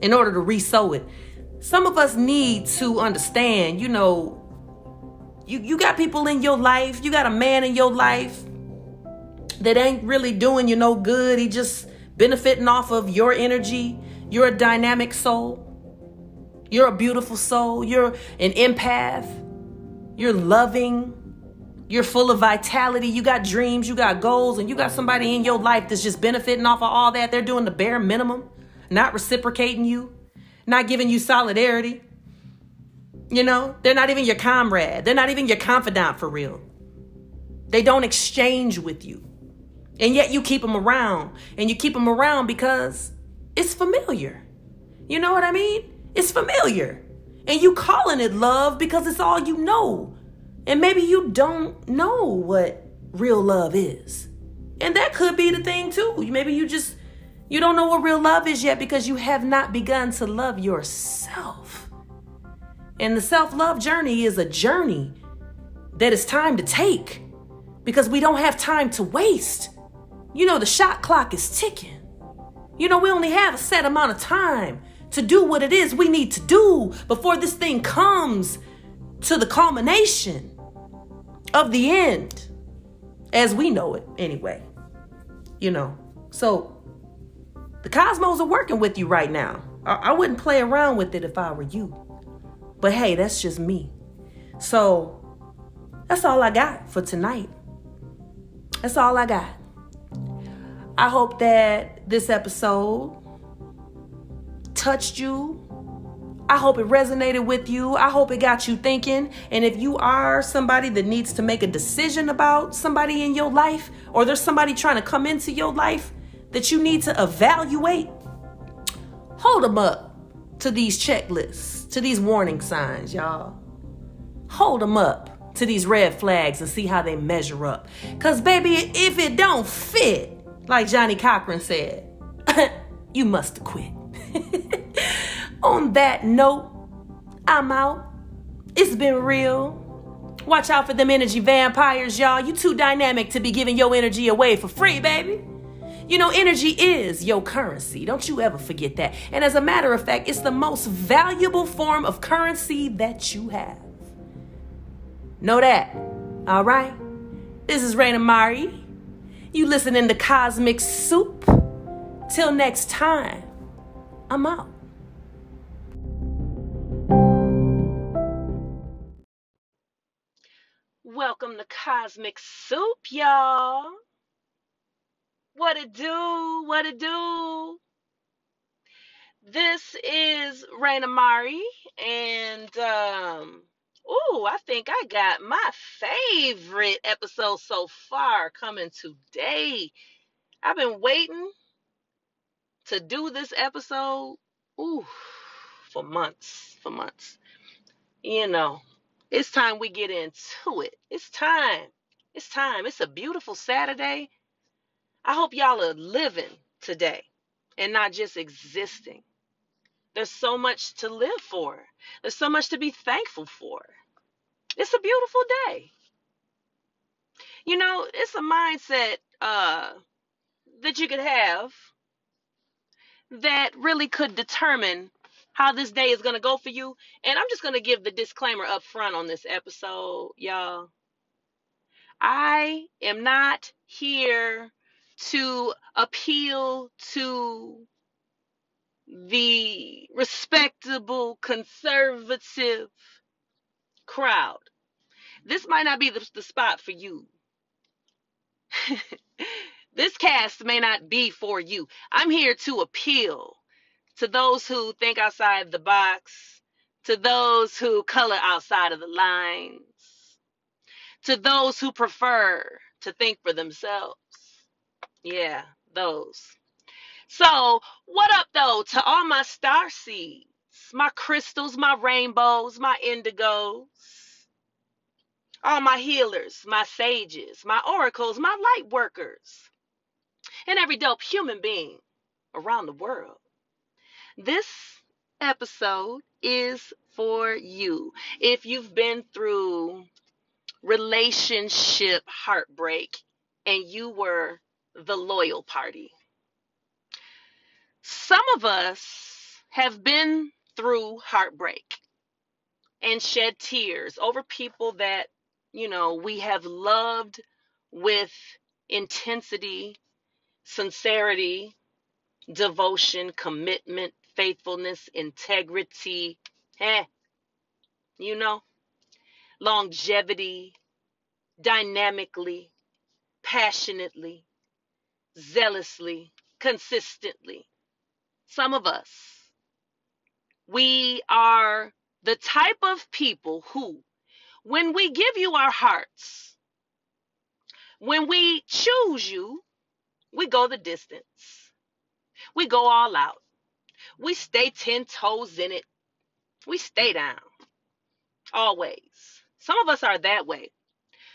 in order to re sew it. Some of us need to understand, you know, you, you got people in your life, you got a man in your life that ain't really doing you no good. He just benefiting off of your energy. You're a dynamic soul. You're a beautiful soul. You're an empath. You're loving. You're full of vitality. You got dreams. You got goals. And you got somebody in your life that's just benefiting off of all that. They're doing the bare minimum, not reciprocating you, not giving you solidarity. You know, they're not even your comrade. They're not even your confidant for real. They don't exchange with you. And yet you keep them around. And you keep them around because it's familiar. You know what I mean? It's familiar. And you calling it love because it's all you know. And maybe you don't know what real love is. And that could be the thing too. Maybe you just you don't know what real love is yet because you have not begun to love yourself. And the self-love journey is a journey that is time to take because we don't have time to waste. You know, the shot clock is ticking. You know, we only have a set amount of time to do what it is we need to do before this thing comes to the culmination of the end as we know it anyway. You know, so the cosmos are working with you right now. I, wouldn't play around with it if I were you. But hey, that's just me. So that's all I got for tonight. That's all I got. I hope that this episode touched you. I hope it resonated with you. I hope it got you thinking. And if you are somebody that needs to make a decision about somebody in your life, or there's somebody trying to come into your life that you need to evaluate, hold them up to these checklists, to these warning signs, y'all. Hold them up to these red flags and see how they measure up. Because, baby, if it don't fit, like Johnnie Cochran said, you must have quit. On that note, I'm out. It's been real. Watch out for them energy vampires, y'all. You too dynamic to be giving your energy away for free, baby. You know, energy is your currency. Don't you ever forget that. And as a matter of fact, it's the most valuable form of currency that you have. Know that. All right? This is Raina Mari. You listening to Cosmic Soup? Till next time, I'm out. Welcome to Cosmic Soup, y'all. What it do? What it do? This is Raina Mari, and um, ooh, I think I got my favorite episode so far coming today. I've been waiting to do this episode, ooh, for months, for months. You know, it's time we get into it. It's time. It's time. It's a beautiful Saturday. I hope y'all are living today and not just existing. There's so much to live for. There's so much to be thankful for. It's a beautiful day. You know, it's a mindset uh, that you could have that really could determine how this day is going to go for you. And I'm just going to give the disclaimer up front on this episode, y'all. I am not here to appeal to the respectable conservative crowd. This might not be the, the spot for you. this cast may not be for you. I'm here to appeal to those who think outside the box, to those who color outside of the lines, to those who prefer to think for themselves. Yeah, those. So, what up though to all my star seeds, my crystals, my rainbows, my indigos, all my healers, my sages, my oracles, my light workers, and every dope human being around the world. This episode is for you. If you've been through relationship heartbreak and you were the loyal party, some of us have been through heartbreak and shed tears over people that, you know, we have loved with intensity, sincerity, devotion, commitment, faithfulness, integrity, eh, you know, longevity, dynamically, passionately, zealously, consistently. Some of us, we are the type of people who, when we give you our hearts, when we choose you, we go the distance. We go all out. We stay 10 toes in it. We stay down. Always. Some of us are that way.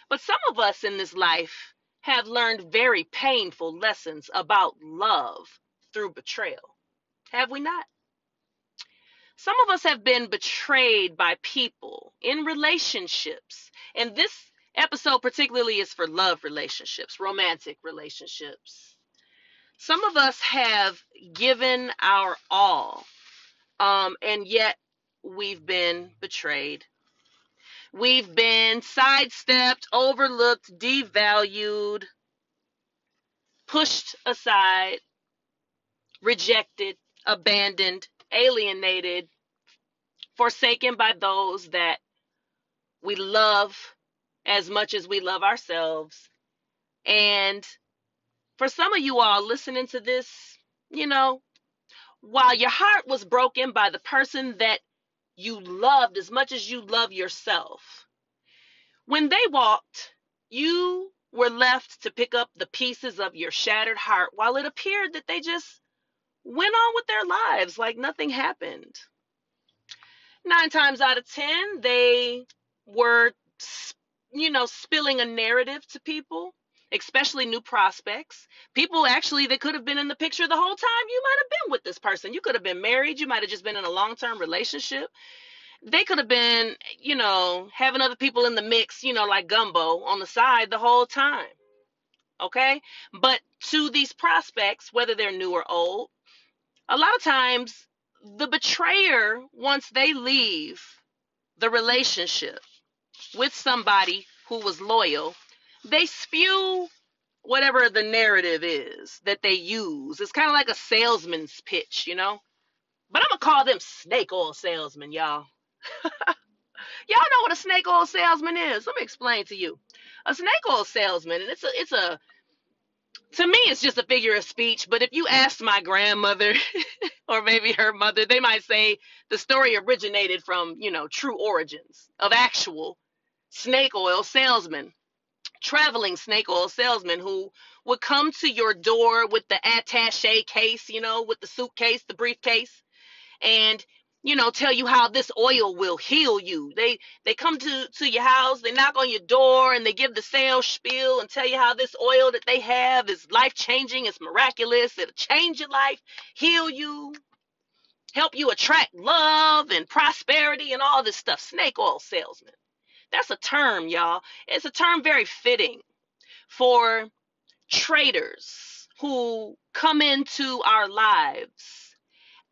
But some of us in this life have learned very painful lessons about love through betrayal. Have we not? Some of us have been betrayed by people in relationships. And this episode, particularly, is for love relationships, romantic relationships some of us have given our all, um, and yet we've been betrayed. We've been sidestepped, overlooked, devalued, pushed aside, rejected, abandoned, alienated, forsaken by those that we love as much as we love ourselves. And for some of you all listening to this, you know, while your heart was broken by the person that you loved as much as you love yourself, when they walked, you were left to pick up the pieces of your shattered heart while it appeared that they just went on with their lives like nothing happened. Nine times out of ten, they were, you know, spilling a narrative to people especially new prospects, people actually that could have been in the picture the whole time. You might have been with this person. You could have been married. You might have just been in a long term relationship. They could have been, you know, having other people in the mix, you know, like gumbo on the side the whole time. Okay. But to these prospects, whether they're new or old, a lot of times the betrayer, once they leave the relationship with somebody who was loyal, they spew whatever the narrative is that they use. It's kind of like a salesman's pitch, you know? But I'm going to call them snake oil salesmen, y'all. Y'all know what a snake oil salesman is. Let me explain to you. A snake oil salesman, and it's a it's a to me it's just a figure of speech, but if you ask my grandmother or maybe her mother, they might say the story originated from, you know, true origins of actual snake oil salesmen, traveling snake oil salesmen who would come to your door with the attache case, you know, with the suitcase, the briefcase, and you know tell you how this oil will heal you. They they come to to your house they knock on your door and they give the sales spiel and tell you how this oil that they have is life changing it's miraculous it'll change your life heal you help you attract love and prosperity and all this stuff. Snake oil salesman. That's a term y'all. It's a term very fitting for traders who come into our lives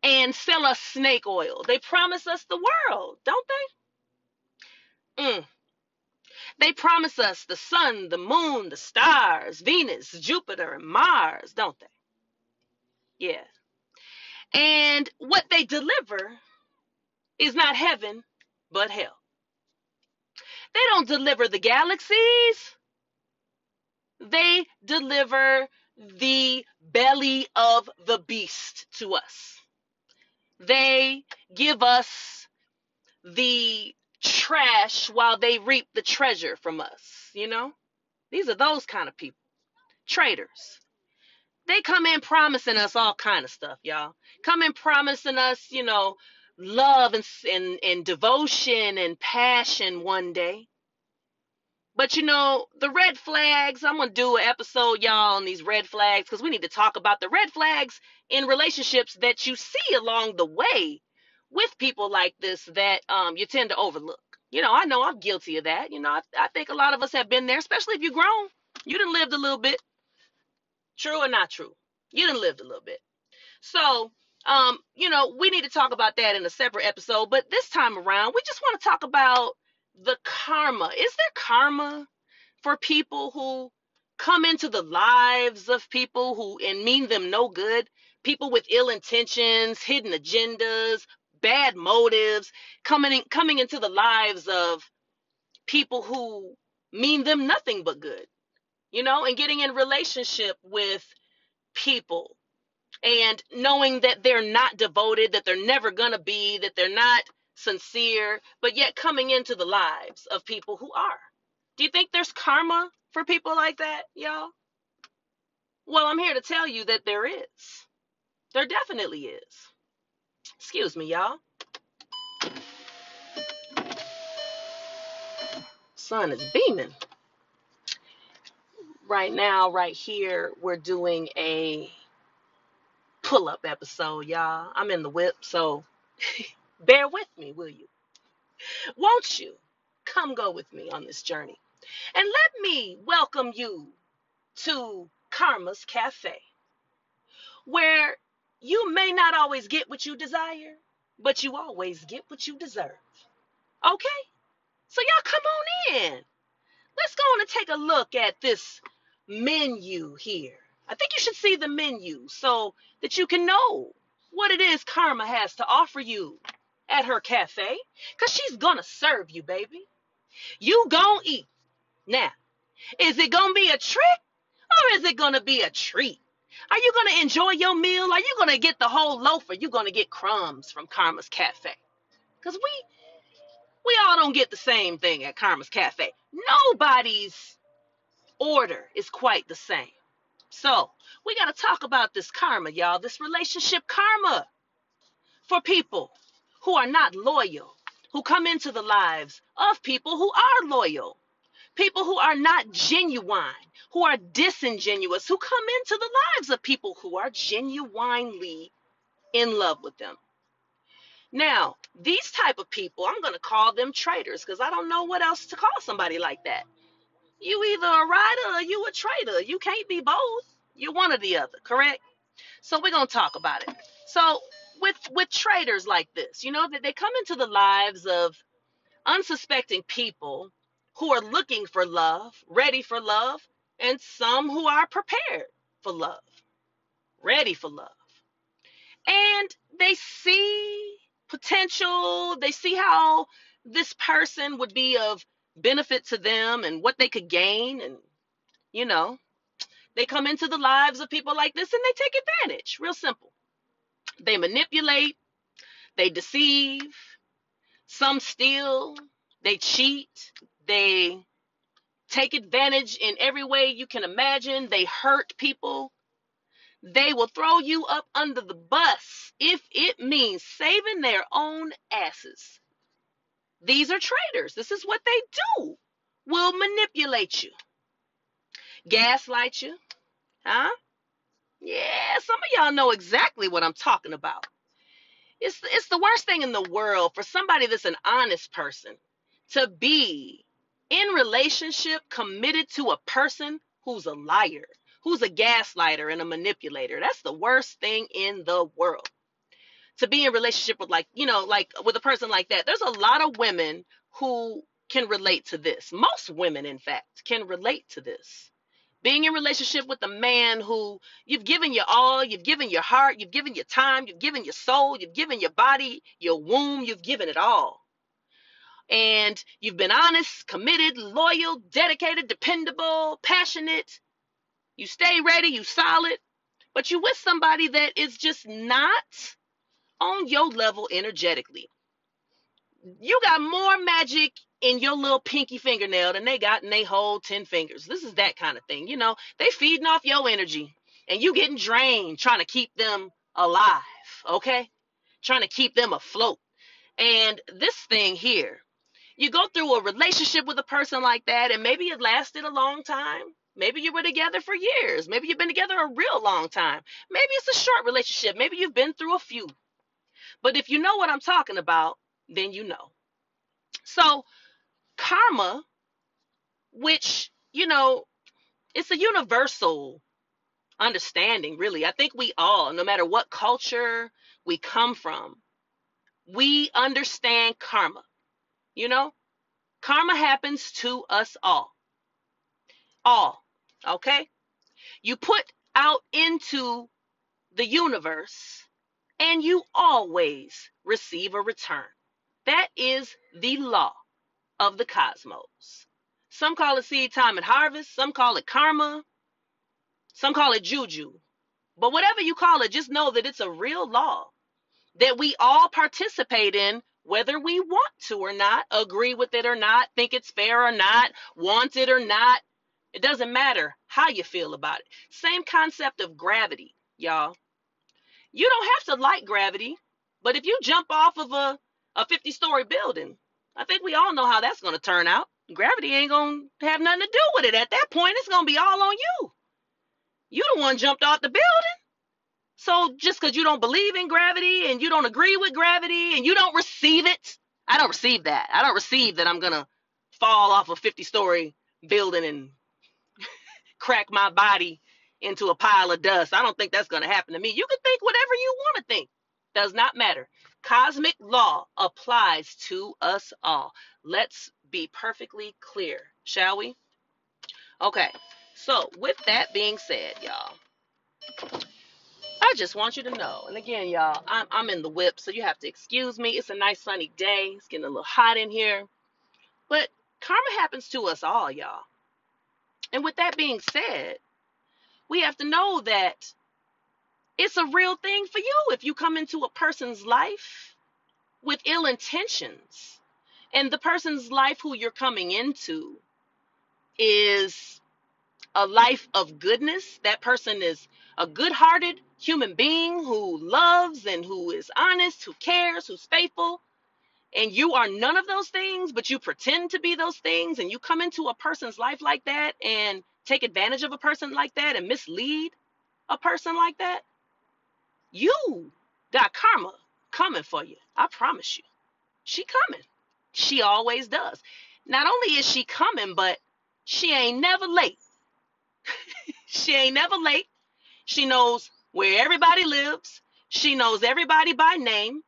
and sell us snake oil. They promise us the world, don't they? Mm. They promise us the sun, the moon, the stars, Venus, Jupiter, and Mars, don't they? Yeah. And what they deliver is not heaven, but hell. They don't deliver the galaxies, they deliver the belly of the beast to us they give us the trash while they reap the treasure from us, you know? These are those kind of people. Traders. They come in promising us all kind of stuff, y'all. Come in promising us, you know, love and, and, and devotion and passion one day. But you know, the red flags, I'm going to do an episode, y'all, on these red flags because we need to talk about the red flags in relationships that you see along the way with people like this that um, you tend to overlook. You know, I know I'm guilty of that. You know, I, I think a lot of us have been there, especially if you've grown. You done lived a little bit. True or not true? You done lived a little bit. So, um, you know, we need to talk about that in a separate episode. But this time around, we just want to talk about the karma. Is there karma for people who come into the lives of people who and mean them no good? People with ill intentions, hidden agendas, bad motives, coming in, coming into the lives of people who mean them nothing but good. You know, and getting in relationship with people and knowing that they're not devoted, that they're never going to be, that they're not sincere, but yet coming into the lives of people who are. Do you think there's karma for people like that, y'all? Well, I'm here to tell you that there is. There definitely is. Excuse me, y'all. Sun is beaming. Right now, right here, we're doing a pull up episode, y'all. I'm in the whip, so Bear with me, will you? Won't you come go with me on this journey? And let me welcome you to Karma's Cafe, where you may not always get what you desire, but you always get what you deserve. Okay? So, y'all come on in. Let's go on and take a look at this menu here. I think you should see the menu so that you can know what it is Karma has to offer you at her cafe because she's gonna serve you, baby. You gonna eat. Now, is it gonna be a trick or is it gonna be a treat? Are you gonna enjoy your meal? Are you gonna get the whole loaf or you gonna get crumbs from Karma's Cafe? Because we we all don't get the same thing at Karma's Cafe. Nobody's order is quite the same. So we gotta talk about this karma, y'all. This relationship karma for people who are not loyal, who come into the lives of people who are loyal, people who are not genuine, who are disingenuous, who come into the lives of people who are genuinely in love with them. Now, these type of people, I'm going to call them traitors because I don't know what else to call somebody like that. You either a rider or you a traitor. You can't be both. You're one or the other, correct? So we're going to talk about it. So with with traders like this, you know, that they come into the lives of unsuspecting people who are looking for love, ready for love, and some who are prepared for love, ready for love. And they see potential, they see how this person would be of benefit to them and what they could gain. And, you know, they come into the lives of people like this and they take advantage. Real simple. They manipulate, they deceive, some steal, they cheat, they take advantage in every way you can imagine, they hurt people. They will throw you up under the bus if it means saving their own asses. These are traitors. This is what they do. Will manipulate you, gaslight you, huh? Yeah, some of y'all know exactly what I'm talking about. It's it's the worst thing in the world for somebody that's an honest person to be in relationship committed to a person who's a liar, who's a gaslighter and a manipulator. That's the worst thing in the world to be in relationship with like you know like with a person like that there's a lot of women who can relate to this most women in fact can relate to this being in relationship with a man who you've given your all you've given your heart you've given your time you've given your soul you've given your body your womb you've given it all. And you've been honest committed loyal dedicated dependable passionate. You stay ready you solid. But you with somebody that is just not on your level energetically. You got more magic in your little pinky fingernail than they got in they whole 10 fingers. This is that kind of thing. You know, they feeding off your energy and you getting drained trying to keep them alive, okay? Trying to keep them afloat. And this thing here, you go through a relationship with a person like that and maybe it lasted a long time. Maybe you were together for years. Maybe you've been together a real long time. Maybe it's a short relationship. Maybe you've been through a few. But if you know what I'm talking about, then you know. So, karma, which, you know, it's a universal understanding, really. I think we all, no matter what culture we come from, we understand karma. You know, karma happens to us all. All. Okay? You put out into the universe and you always receive a return. That is the law of the cosmos. Some call it seed time and harvest, some call it karma, some call it juju. But whatever you call it, just know that it's a real law that we all participate in, whether we want to or not, agree with it or not, think it's fair or not, want it or not. It doesn't matter how you feel about it. Same concept of gravity, y'all. You don't have to like gravity, but if you jump off of a, a 50 story building, I think we all know how that's going to turn out. Gravity ain't going to have nothing to do with it. At that point, it's going to be all on you. You the one jumped off the building. So just because you don't believe in gravity and you don't agree with gravity and you don't receive it, I don't receive that. I don't receive that I'm going to fall off a 50 story building and crack my body into a pile of dust. I don't think that's going to happen to me. You can think whatever you want to think. Does not matter. Cosmic law applies to us all. Let's be perfectly clear, shall we? Okay. So, with that being said, y'all, I just want you to know, and again, y'all, I'm, I'm in the whip, so you have to excuse me. It's a nice sunny day. It's getting a little hot in here. But karma happens to us all, y'all. And with that being said, we have to know that it's a real thing for you if you come into a person's life with ill intentions. And the person's life who you're coming into is a life of goodness. That person is a good-hearted human being who loves and who is honest who cares who's faithful. And you are none of those things but you pretend to be those things. And you come into a person's life like that and take advantage of a person like that and mislead a person like that, you got karma coming for you. I promise you. She coming. She always does. Not only is she coming, but she ain't never late. she ain't never late. She knows where everybody lives. She knows everybody by name.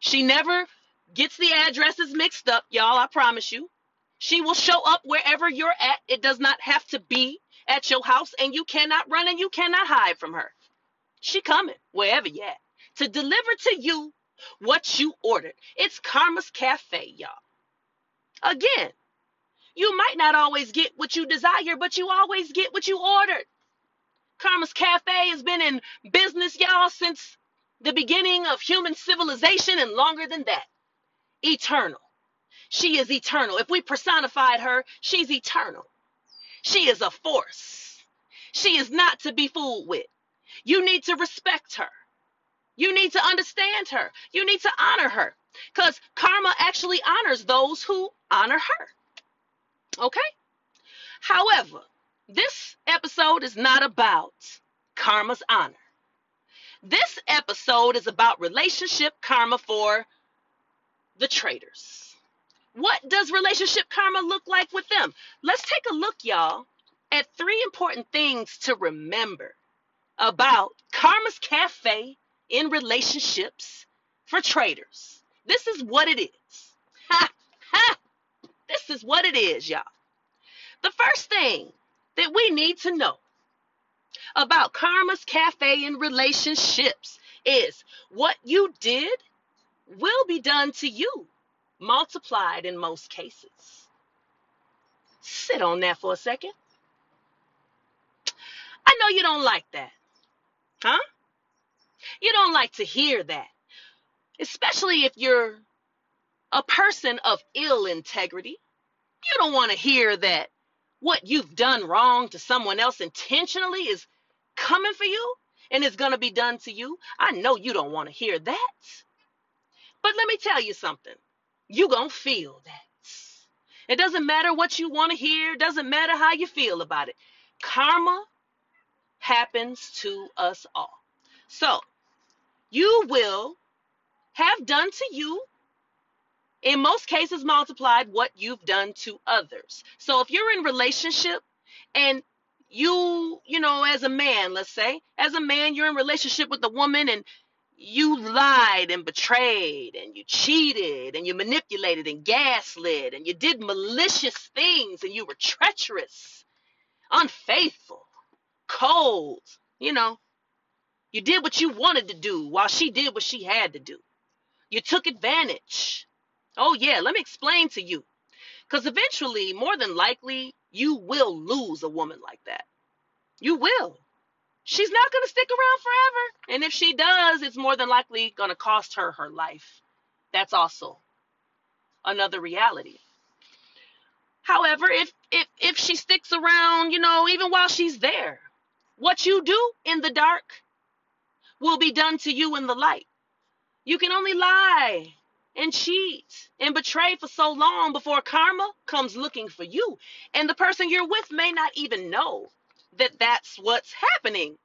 She never gets the addresses mixed up, y'all. I promise you. She will show up wherever you're at. It does not have to be at your house, and you cannot run and you cannot hide from her. She coming wherever you at to deliver to you what you ordered. It's Karma's Cafe, y'all. Again, you might not always get what you desire, but you always get what you ordered. Karma's Cafe has been in business, y'all, since the beginning of human civilization and longer than that. Eternal. She is eternal. If we personified her, she's eternal. She is a force. She is not to be fooled with. You need to respect her. You need to understand her. You need to honor her because karma actually honors those who honor her. Okay? However, this episode is not about karma's honor. This episode is about relationship karma for the traitors. What does relationship karma look like with them? Let's take a look, y'all, at three important things to remember about Karma's Cafe in relationships for traitors. This is what it is. Ha, ha. This is what it is, y'all. The first thing that we need to know about Karma's Cafe in relationships is what you did will be done to you, multiplied in most cases. Sit on that for a second. I know you don't like that. Huh? You don't like to hear that, especially if you're a person of ill integrity. You don't want to hear that what you've done wrong to someone else intentionally is coming for you and is going to be done to you. I know you don't want to hear that. But let me tell you something. You going to feel that. It doesn't matter what you want to hear, doesn't matter how you feel about it. Karma happens to us all. So, you will have done to you, in most cases, multiplied what you've done to others. So, if you're in relationship and you, you know, as a man, let's say, as a man, you're in relationship with a woman and you lied and betrayed and you cheated and you manipulated and gaslit and you did malicious things and you were treacherous, unfaithful cold. You know, you did what you wanted to do while she did what she had to do. You took advantage. Oh, yeah, let me explain to you. Because eventually, more than likely, you will lose a woman like that. You will. She's not going to stick around forever. And if she does, it's more than likely going to cost her her life. That's also another reality. However, if if if she sticks around, you know, even while she's there, what you do in the dark will be done to you in the light. You can only lie and cheat and betray for so long before karma comes looking for you. And the person you're with may not even know that that's what's happening.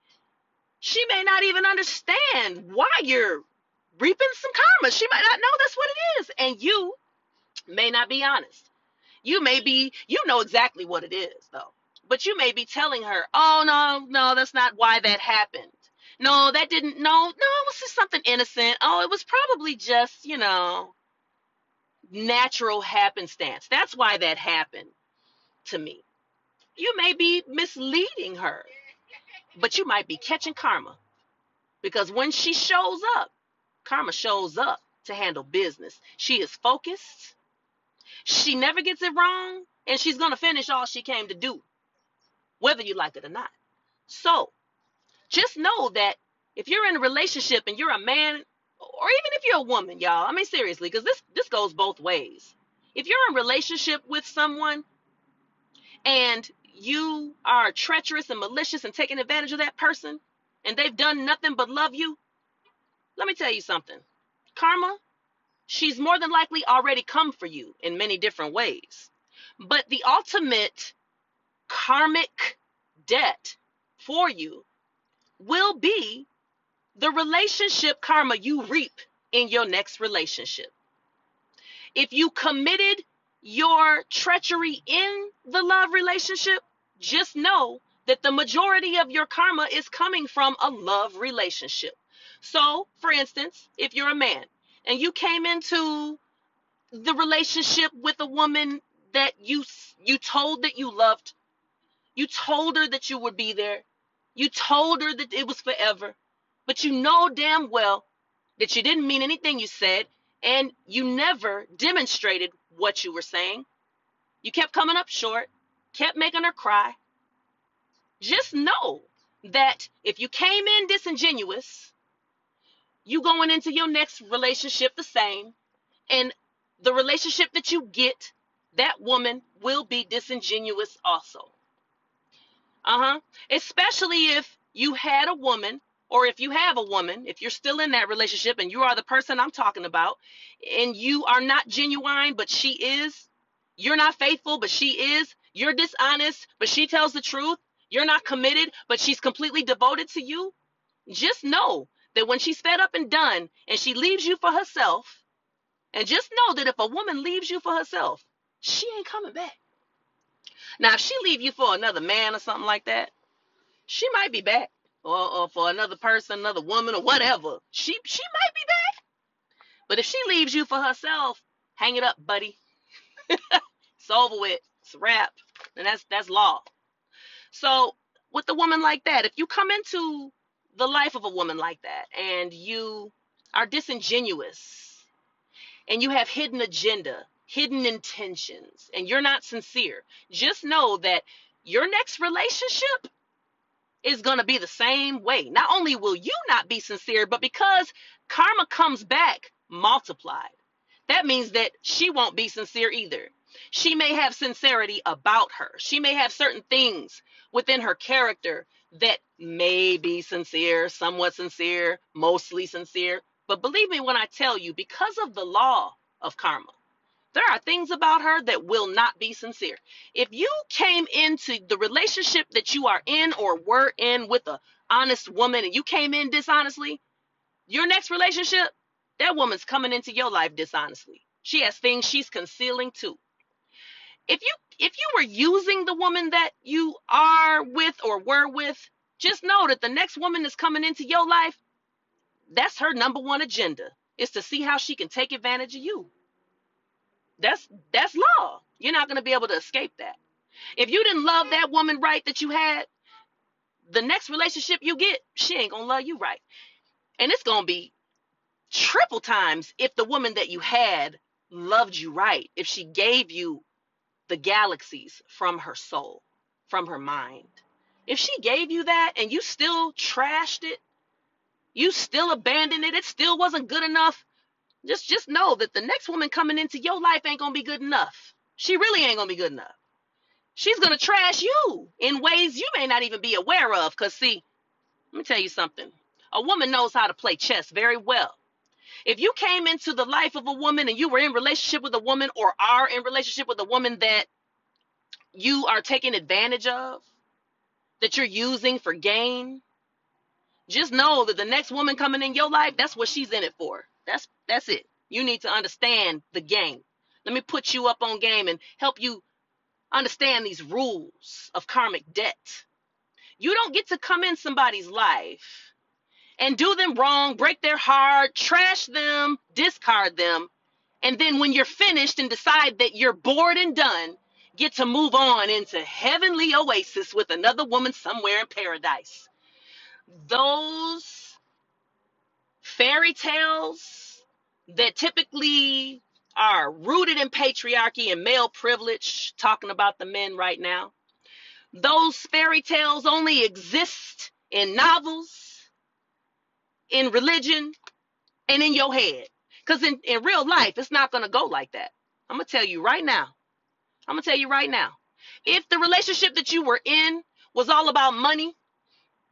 She may not even understand why you're reaping some karma. She might not know that's what it is. And you may not be honest. You may be, you know exactly what it is, though. But you may be telling her, oh, no, no, that's not why that happened. No, that didn't, no, no, it was just something innocent. Oh, it was probably just, you know, natural happenstance. That's why that happened to me. You may be misleading her, but you might be catching karma. Because when she shows up, karma shows up to handle business. She is focused. She never gets it wrong, and she's going to finish all she came to do whether you like it or not. So just know that if you're in a relationship and you're a man, or even if you're a woman, y'all, I mean seriously, because this this goes both ways. If you're in a relationship with someone and you are treacherous and malicious and taking advantage of that person, and they've done nothing but love you, let me tell you something. Karma, she's more than likely already come for you in many different ways. But the ultimate karmic debt for you will be the relationship karma you reap in your next relationship. If you committed your treachery in the love relationship, just know that the majority of your karma is coming from a love relationship. So, for instance, if you're a man and you came into the relationship with a woman that you you told that you loved you told her that you would be there. You told her that it was forever. But you know damn well that you didn't mean anything you said, and you never demonstrated what you were saying. You kept coming up short, kept making her cry. Just know that if you came in disingenuous, you going into your next relationship the same, and the relationship that you get, that woman will be disingenuous also. Uh huh. Especially if you had a woman, or if you have a woman, if you're still in that relationship and you are the person I'm talking about, and you are not genuine, but she is, you're not faithful, but she is, you're dishonest, but she tells the truth, you're not committed, but she's completely devoted to you. Just know that when she's fed up and done and she leaves you for herself, and just know that if a woman leaves you for herself, she ain't coming back. Now, if she leave you for another man or something like that, she might be back. Or, or for another person, another woman, or whatever. She she might be back. But if she leaves you for herself, hang it up, buddy. it's over with. It's a wrap. And that's that's law. So with a woman like that, if you come into the life of a woman like that and you are disingenuous and you have hidden agenda hidden intentions and you're not sincere, just know that your next relationship is going to be the same way. Not only will you not be sincere, but because karma comes back multiplied, that means that she won't be sincere either. She may have sincerity about her, she may have certain things within her character that may be sincere, somewhat sincere, mostly sincere. But believe me when I tell you, because of the law of karma, there are things about her that will not be sincere. If you came into the relationship that you are in or were in with a honest woman and you came in dishonestly, your next relationship, that woman's coming into your life dishonestly. She has things she's concealing too. If you if you were using the woman that you are with or were with, just know that the next woman that's coming into your life, that's her number one agenda is to see how she can take advantage of you. That's that's law. You're not going to be able to escape that. If you didn't love that woman right that you had, the next relationship you get, she ain't going to love you right. And it's going to be triple times if the woman that you had loved you right, if she gave you the galaxies from her soul, from her mind. If she gave you that and you still trashed it, you still abandoned it, it still wasn't good enough, just just know that the next woman coming into your life ain't gonna be good enough. She really ain't gonna be good enough. She's gonna trash you in ways you may not even be aware of. Cause see, let me tell you something. A woman knows how to play chess very well. If you came into the life of a woman and you were in relationship with a woman or are in relationship with a woman that you are taking advantage of, that you're using for gain, just know that the next woman coming in your life, that's what she's in it for. That's that's it. You need to understand the game. Let me put you up on game and help you understand these rules of karmic debt. You don't get to come in somebody's life and do them wrong, break their heart, trash them, discard them, and then when you're finished and decide that you're bored and done, get to move on into heavenly oasis with another woman somewhere in paradise. Those fairy tales that typically are rooted in patriarchy and male privilege, talking about the men right now. Those fairy tales only exist in novels, in religion, and in your head. Because in, in real life, it's not going to go like that. I'm going to tell you right now. I'm going to tell you right now. If the relationship that you were in was all about money,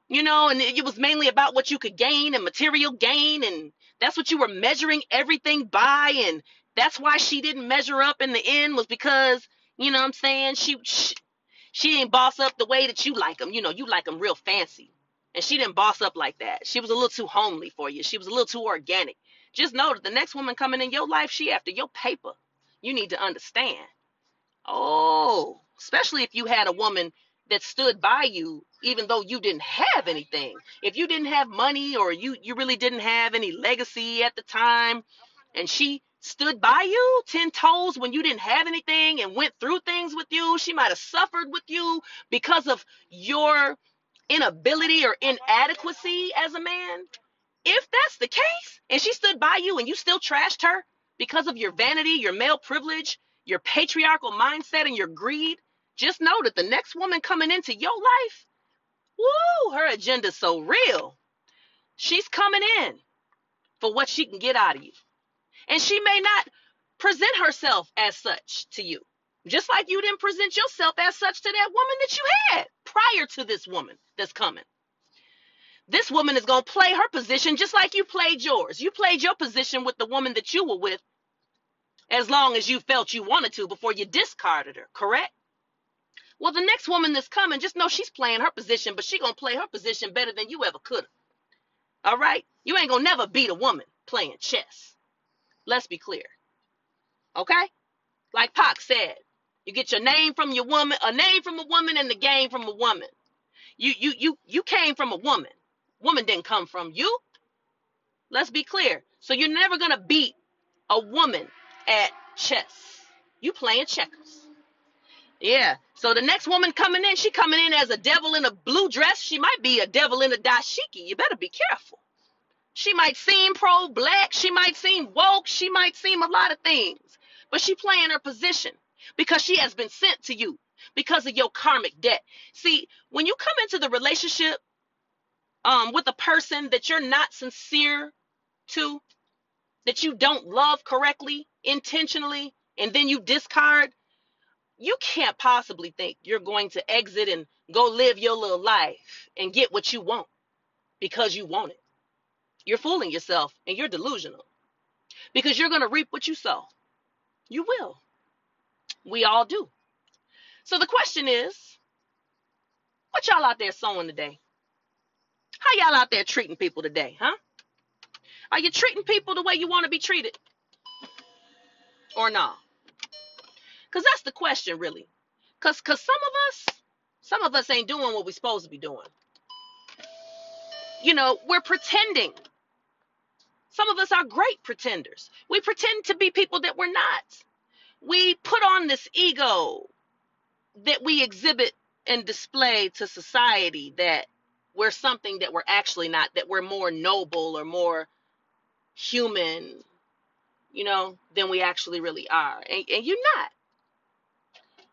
you know, and it was mainly about what you could gain and material gain, and that's what you were measuring everything by, and that's why she didn't measure up in the end was because, you know, what I'm saying she, she she didn't boss up the way that you like them. You know, you like them real fancy, and she didn't boss up like that. She was a little too homely for you. She was a little too organic. Just know that the next woman coming in your life, she after your paper. You need to understand. Oh, especially if you had a woman that stood by you even though you didn't have anything. If you didn't have money or you you really didn't have any legacy at the time and she stood by you 10 toes when you didn't have anything and went through things with you she might have suffered with you because of your inability or inadequacy as a man. If that's the case and she stood by you and you still trashed her because of your vanity, your male privilege, your patriarchal mindset, and your greed, just know that the next woman coming into your life, woo, her agenda's so real. She's coming in for what she can get out of you. And she may not present herself as such to you. Just like you didn't present yourself as such to that woman that you had prior to this woman that's coming. This woman is going to play her position just like you played yours. You played your position with the woman that you were with as long as you felt you wanted to before you discarded her, correct? Well, the next woman that's coming, just know she's playing her position, but she to play her position better than you ever could have. All right? You ain't to never beat a woman playing chess. Let's be clear. Okay? Like Pac said, you get your name from your woman, a name from a woman, and the game from a woman. You you you you came from a woman. Woman didn't come from you. Let's be clear. So you're never gonna beat a woman at chess. You playing checkers. Yeah. So the next woman coming in, she coming in as a devil in a blue dress. She might be a devil in a dashiki. You better be careful. She might seem pro-black. She might seem woke. She might seem a lot of things. But she playing her position because she has been sent to you because of your karmic debt. See, when you come into the relationship um, with a person that you're not sincere to, that you don't love correctly, intentionally, and then you discard, you can't possibly think you're going to exit and go live your little life and get what you want because you want it. You're fooling yourself and you're delusional because you're going to reap what you sow. You will. We all do. So the question is, what y'all out there sowing today? How y'all out there treating people today, huh? Are you treating people the way you want to be treated? Or not? Because that's the question, really. Because cause some of us, some of us ain't doing what we're supposed to be doing. You know, we're pretending. Some of us are great pretenders. We pretend to be people that we're not we put on this ego that we exhibit and display to society that we're something that we're actually not, that we're more noble or more human, you know, than we actually really are. And, and you're not.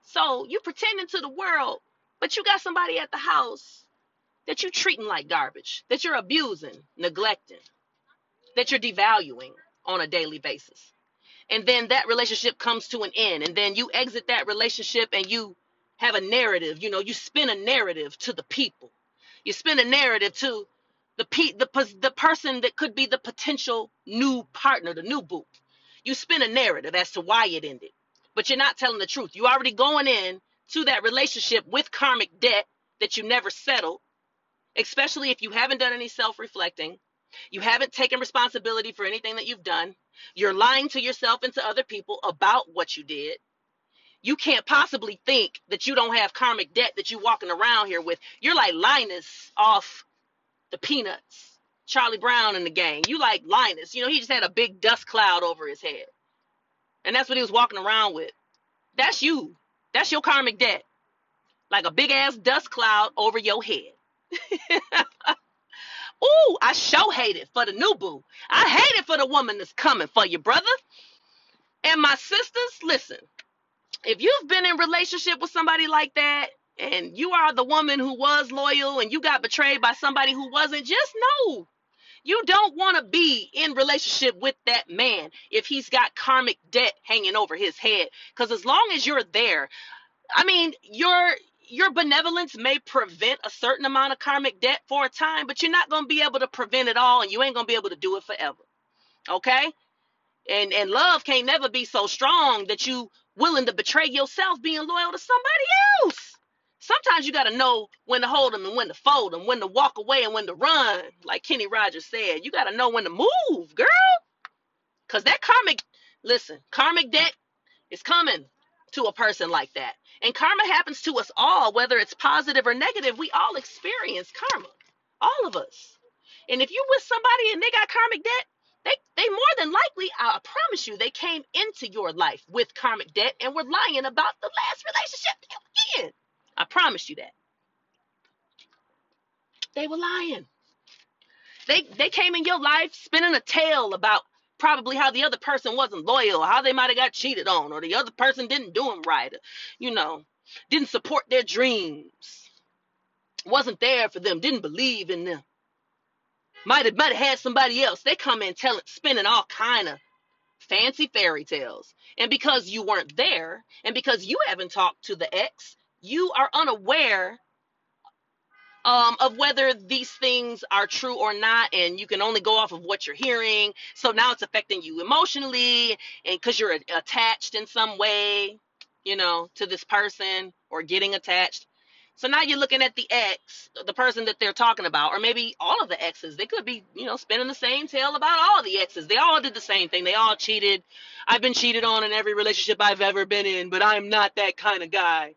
So you pretending to the world, but you got somebody at the house that you're treating like garbage, that you're abusing, neglecting, that you're devaluing on a daily basis. And then that relationship comes to an end and then you exit that relationship and you have a narrative you know you spin a narrative to the people. You spin a narrative to the pe- the, the person that could be the potential new partner the new boo you spin a narrative as to why it ended but you're not telling the truth you are already going in to that relationship with karmic debt that you never settled especially if you haven't done any self-reflecting you haven't taken responsibility for anything that you've done. You're lying to yourself and to other people about what you did. You can't possibly think that you don't have karmic debt that you're walking around here with. You're like Linus off the Peanuts, Charlie Brown and the gang. You like Linus. You know, he just had a big dust cloud over his head. And that's what he was walking around with. That's you. That's your karmic debt. Like a big ass dust cloud over your head. Ooh, I sure hate it for the new boo. I hate it for the woman that's coming for you, brother. And my sisters, listen. If you've been in relationship with somebody like that, and you are the woman who was loyal and you got betrayed by somebody who wasn't, just know you don't want to be in relationship with that man if he's got karmic debt hanging over his head. Because as long as you're there, I mean, you're your benevolence may prevent a certain amount of karmic debt for a time, but you're not going to be able to prevent it all and you ain't going to be able to do it forever. Okay? And and love can't never be so strong that you willing to betray yourself being loyal to somebody else. Sometimes you got to know when to hold them and when to fold them, when to walk away and when to run. Like Kenny Rogers said, you got to know when to move, girl. Cuz that karmic listen, karmic debt is coming to a person like that. And karma happens to us all, whether it's positive or negative. We all experience karma, all of us. And if you're with somebody and they got karmic debt, they, they more than likely, I promise you, they came into your life with karmic debt and were lying about the last relationship they were in. I promise you that. They were lying. They they came in your life spinning a tale about probably how the other person wasn't loyal, how they might have got cheated on, or the other person didn't do them right, you know, didn't support their dreams, wasn't there for them, didn't believe in them. Might have might have had somebody else. They come in telling spinning all kind of fancy fairy tales. And because you weren't there, and because you haven't talked to the ex, you are unaware um, of whether these things are true or not, and you can only go off of what you're hearing. So now it's affecting you emotionally, and because you're attached in some way, you know, to this person or getting attached. So now you're looking at the ex, the person that they're talking about, or maybe all of the exes. They could be, you know, spinning the same tale about all the exes. They all did the same thing. They all cheated. I've been cheated on in every relationship I've ever been in, but I'm not that kind of guy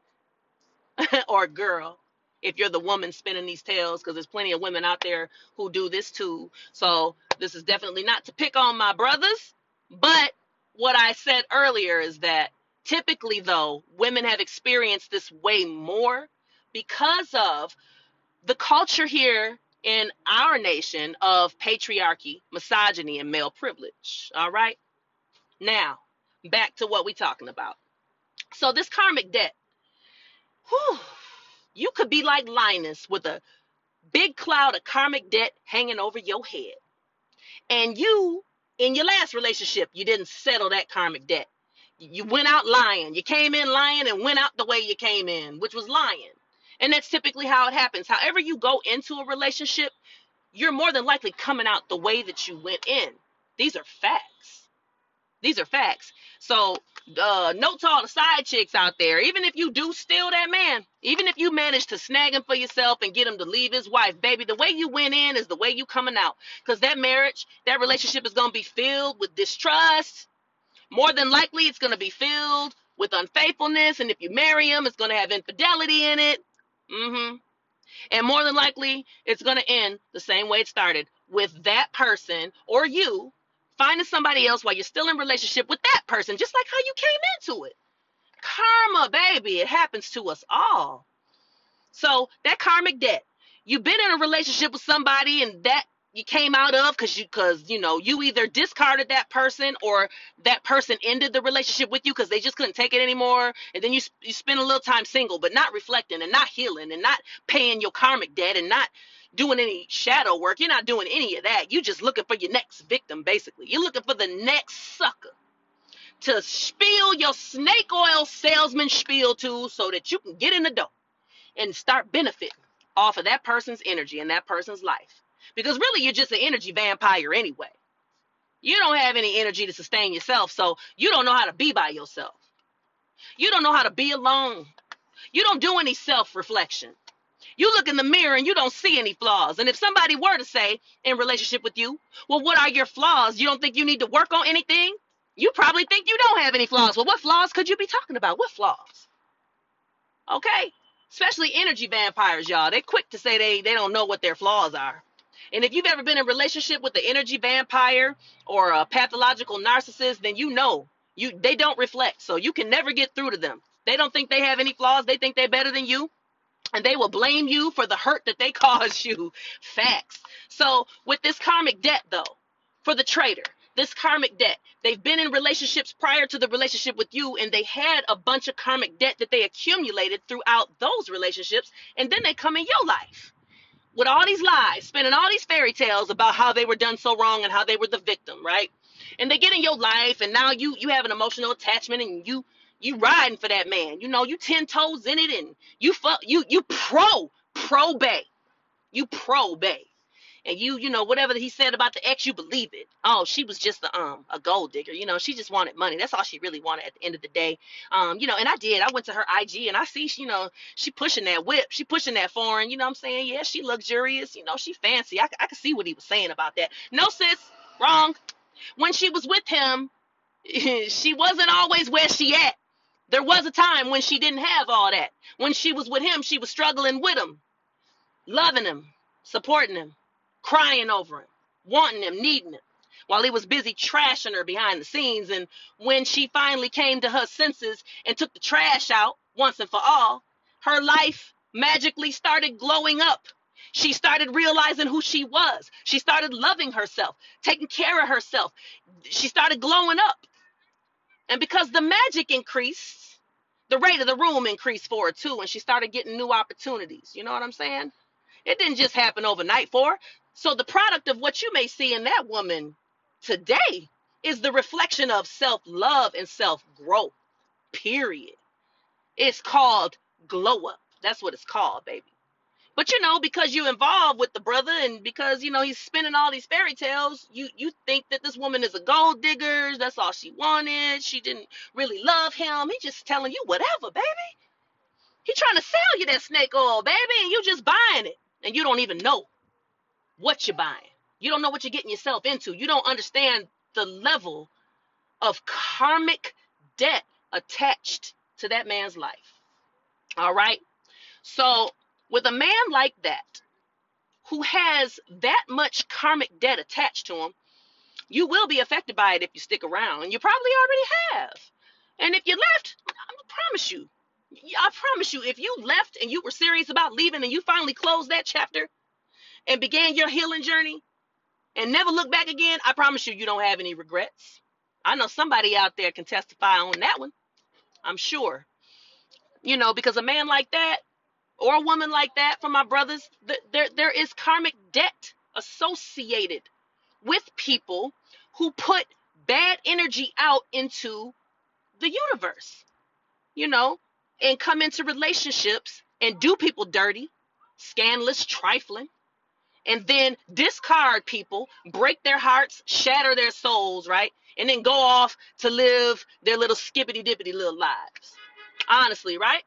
or girl if you're the woman spinning these tales because there's plenty of women out there who do this too. So this is definitely not to pick on my brothers, but what I said earlier is that typically though women have experienced this way more because of the culture here in our nation of patriarchy, misogyny, and male privilege. All right. Now, back to what we're talking about. So, this karmic debt, whew, you could be like Linus with a big cloud of karmic debt hanging over your head. And you, in your last relationship, you didn't settle that karmic debt. You went out lying. You came in lying and went out the way you came in, which was lying. And that's typically how it happens. However, you go into a relationship, you're more than likely coming out the way that you went in. These are facts. These are facts. So, uh, note to all the side chicks out there, even if you do steal that man, even if you manage to snag him for yourself and get him to leave his wife, baby, the way you went in is the way you coming out. Because that marriage, that relationship is going to be filled with distrust. More than likely, it's going to be filled with unfaithfulness. And if you marry him, it's going to have infidelity in it. Mm-hmm. And more than likely, it's going to end the same way it started with that person or you finding somebody else while you're still in relationship with that person, just like how you came into it. Karma, baby, it happens to us all. So that karmic debt, you've been in a relationship with somebody and that you came out of because you because you know you either discarded that person or that person ended the relationship with you because they just couldn't take it anymore and then you you spend a little time single but not reflecting and not healing and not paying your karmic debt and not doing any shadow work. You're not doing any of that. You're just looking for your next victim, basically. You're looking for the next sucker to spill your snake oil salesman spiel to so that you can get in the door and start benefiting off of that person's energy and that person's life. Because really, you're just an energy vampire anyway. You don't have any energy to sustain yourself, so you don't know how to be by yourself. You don't know how to be alone. You don't do any self reflection. You look in the mirror and you don't see any flaws. And if somebody were to say in relationship with you, well, what are your flaws? You don't think you need to work on anything? You probably think you don't have any flaws. Well, what flaws could you be talking about? What flaws? Okay? Especially energy vampires, y'all. They're quick to say they, they don't know what their flaws are. And if you've ever been in a relationship with an energy vampire or a pathological narcissist, then you know you they don't reflect. So you can never get through to them. They don't think they have any flaws. They think they're better than you and they will blame you for the hurt that they caused you. Facts. So, with this karmic debt, though, for the traitor, this karmic debt, they've been in relationships prior to the relationship with you, and they had a bunch of karmic debt that they accumulated throughout those relationships, and then they come in your life with all these lies, spinning all these fairy tales about how they were done so wrong and how they were the victim, right? And they get in your life, and now you you have an emotional attachment, and you you riding for that man. You know, you ten toes in it, and you fuck you you pro pro bay, you pro bay, and you you know whatever he said about the ex, you believe it. Oh, she was just a um a gold digger. You know, she just wanted money. That's all she really wanted at the end of the day. Um, you know, and I did. I went to her IG and I see, she, you know, she pushing that whip, she pushing that foreign. You know, I'm saying, yeah, she luxurious. You know, she fancy. I I could see what he was saying about that. No, sis, wrong. When she was with him, she wasn't always where she at. There was a time when she didn't have all that. When she was with him, she was struggling with him, loving him, supporting him, crying over him, wanting him, needing him, while he was busy trashing her behind the scenes. And when she finally came to her senses and took the trash out once and for all, her life magically started glowing up. She started realizing who she was. She started loving herself, taking care of herself. She started glowing up. And because the magic increased, the rate of the room increased for her too. And she started getting new opportunities. You know what I'm saying? It didn't just happen overnight for her. So the product of what you may see in that woman today is the reflection of self love and self growth, period. It's called glow up. That's what it's called, baby. But you know, because you're involved with the brother and because you know he's spinning all these fairy tales, you you think that this woman is a gold digger. That's all she wanted. She didn't really love him. He just telling you whatever, baby. He trying to sell you that snake oil, baby, and you just buying it, and you don't even know what you're buying. You don't know what you're getting yourself into. You don't understand the level of karmic debt attached to that man's life. All right. So with a man like that, who has that much karmic debt attached to him, you will be affected by it if you stick around, you probably already have. And if you left, I promise you, I promise you, if you left and you were serious about leaving and you finally closed that chapter and began your healing journey and never look back again, I promise you, you don't have any regrets. I know somebody out there can testify on that one. I'm sure. You know, because a man like that, or a woman like that for my brothers, there, there is karmic debt associated with people who put bad energy out into the universe, you know, and come into relationships and do people dirty, scandalous, trifling, and then discard people, break their hearts, shatter their souls, right? And then go off to live their little skippity dippity little lives. Honestly, right?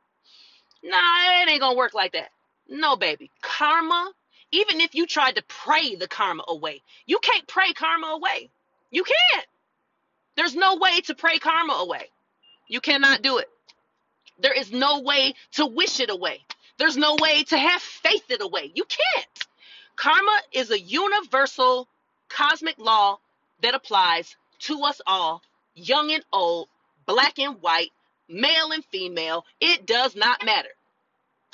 Nah, it ain't gonna work like that. No, baby. Karma, even if you tried to pray the karma away, you can't pray karma away. You can't. There's no way to pray karma away. You cannot do it. There is no way to wish it away. There's no way to have faith it away. You can't. Karma is a universal cosmic law that applies to us all, young and old, black and white, male and female, it does not matter.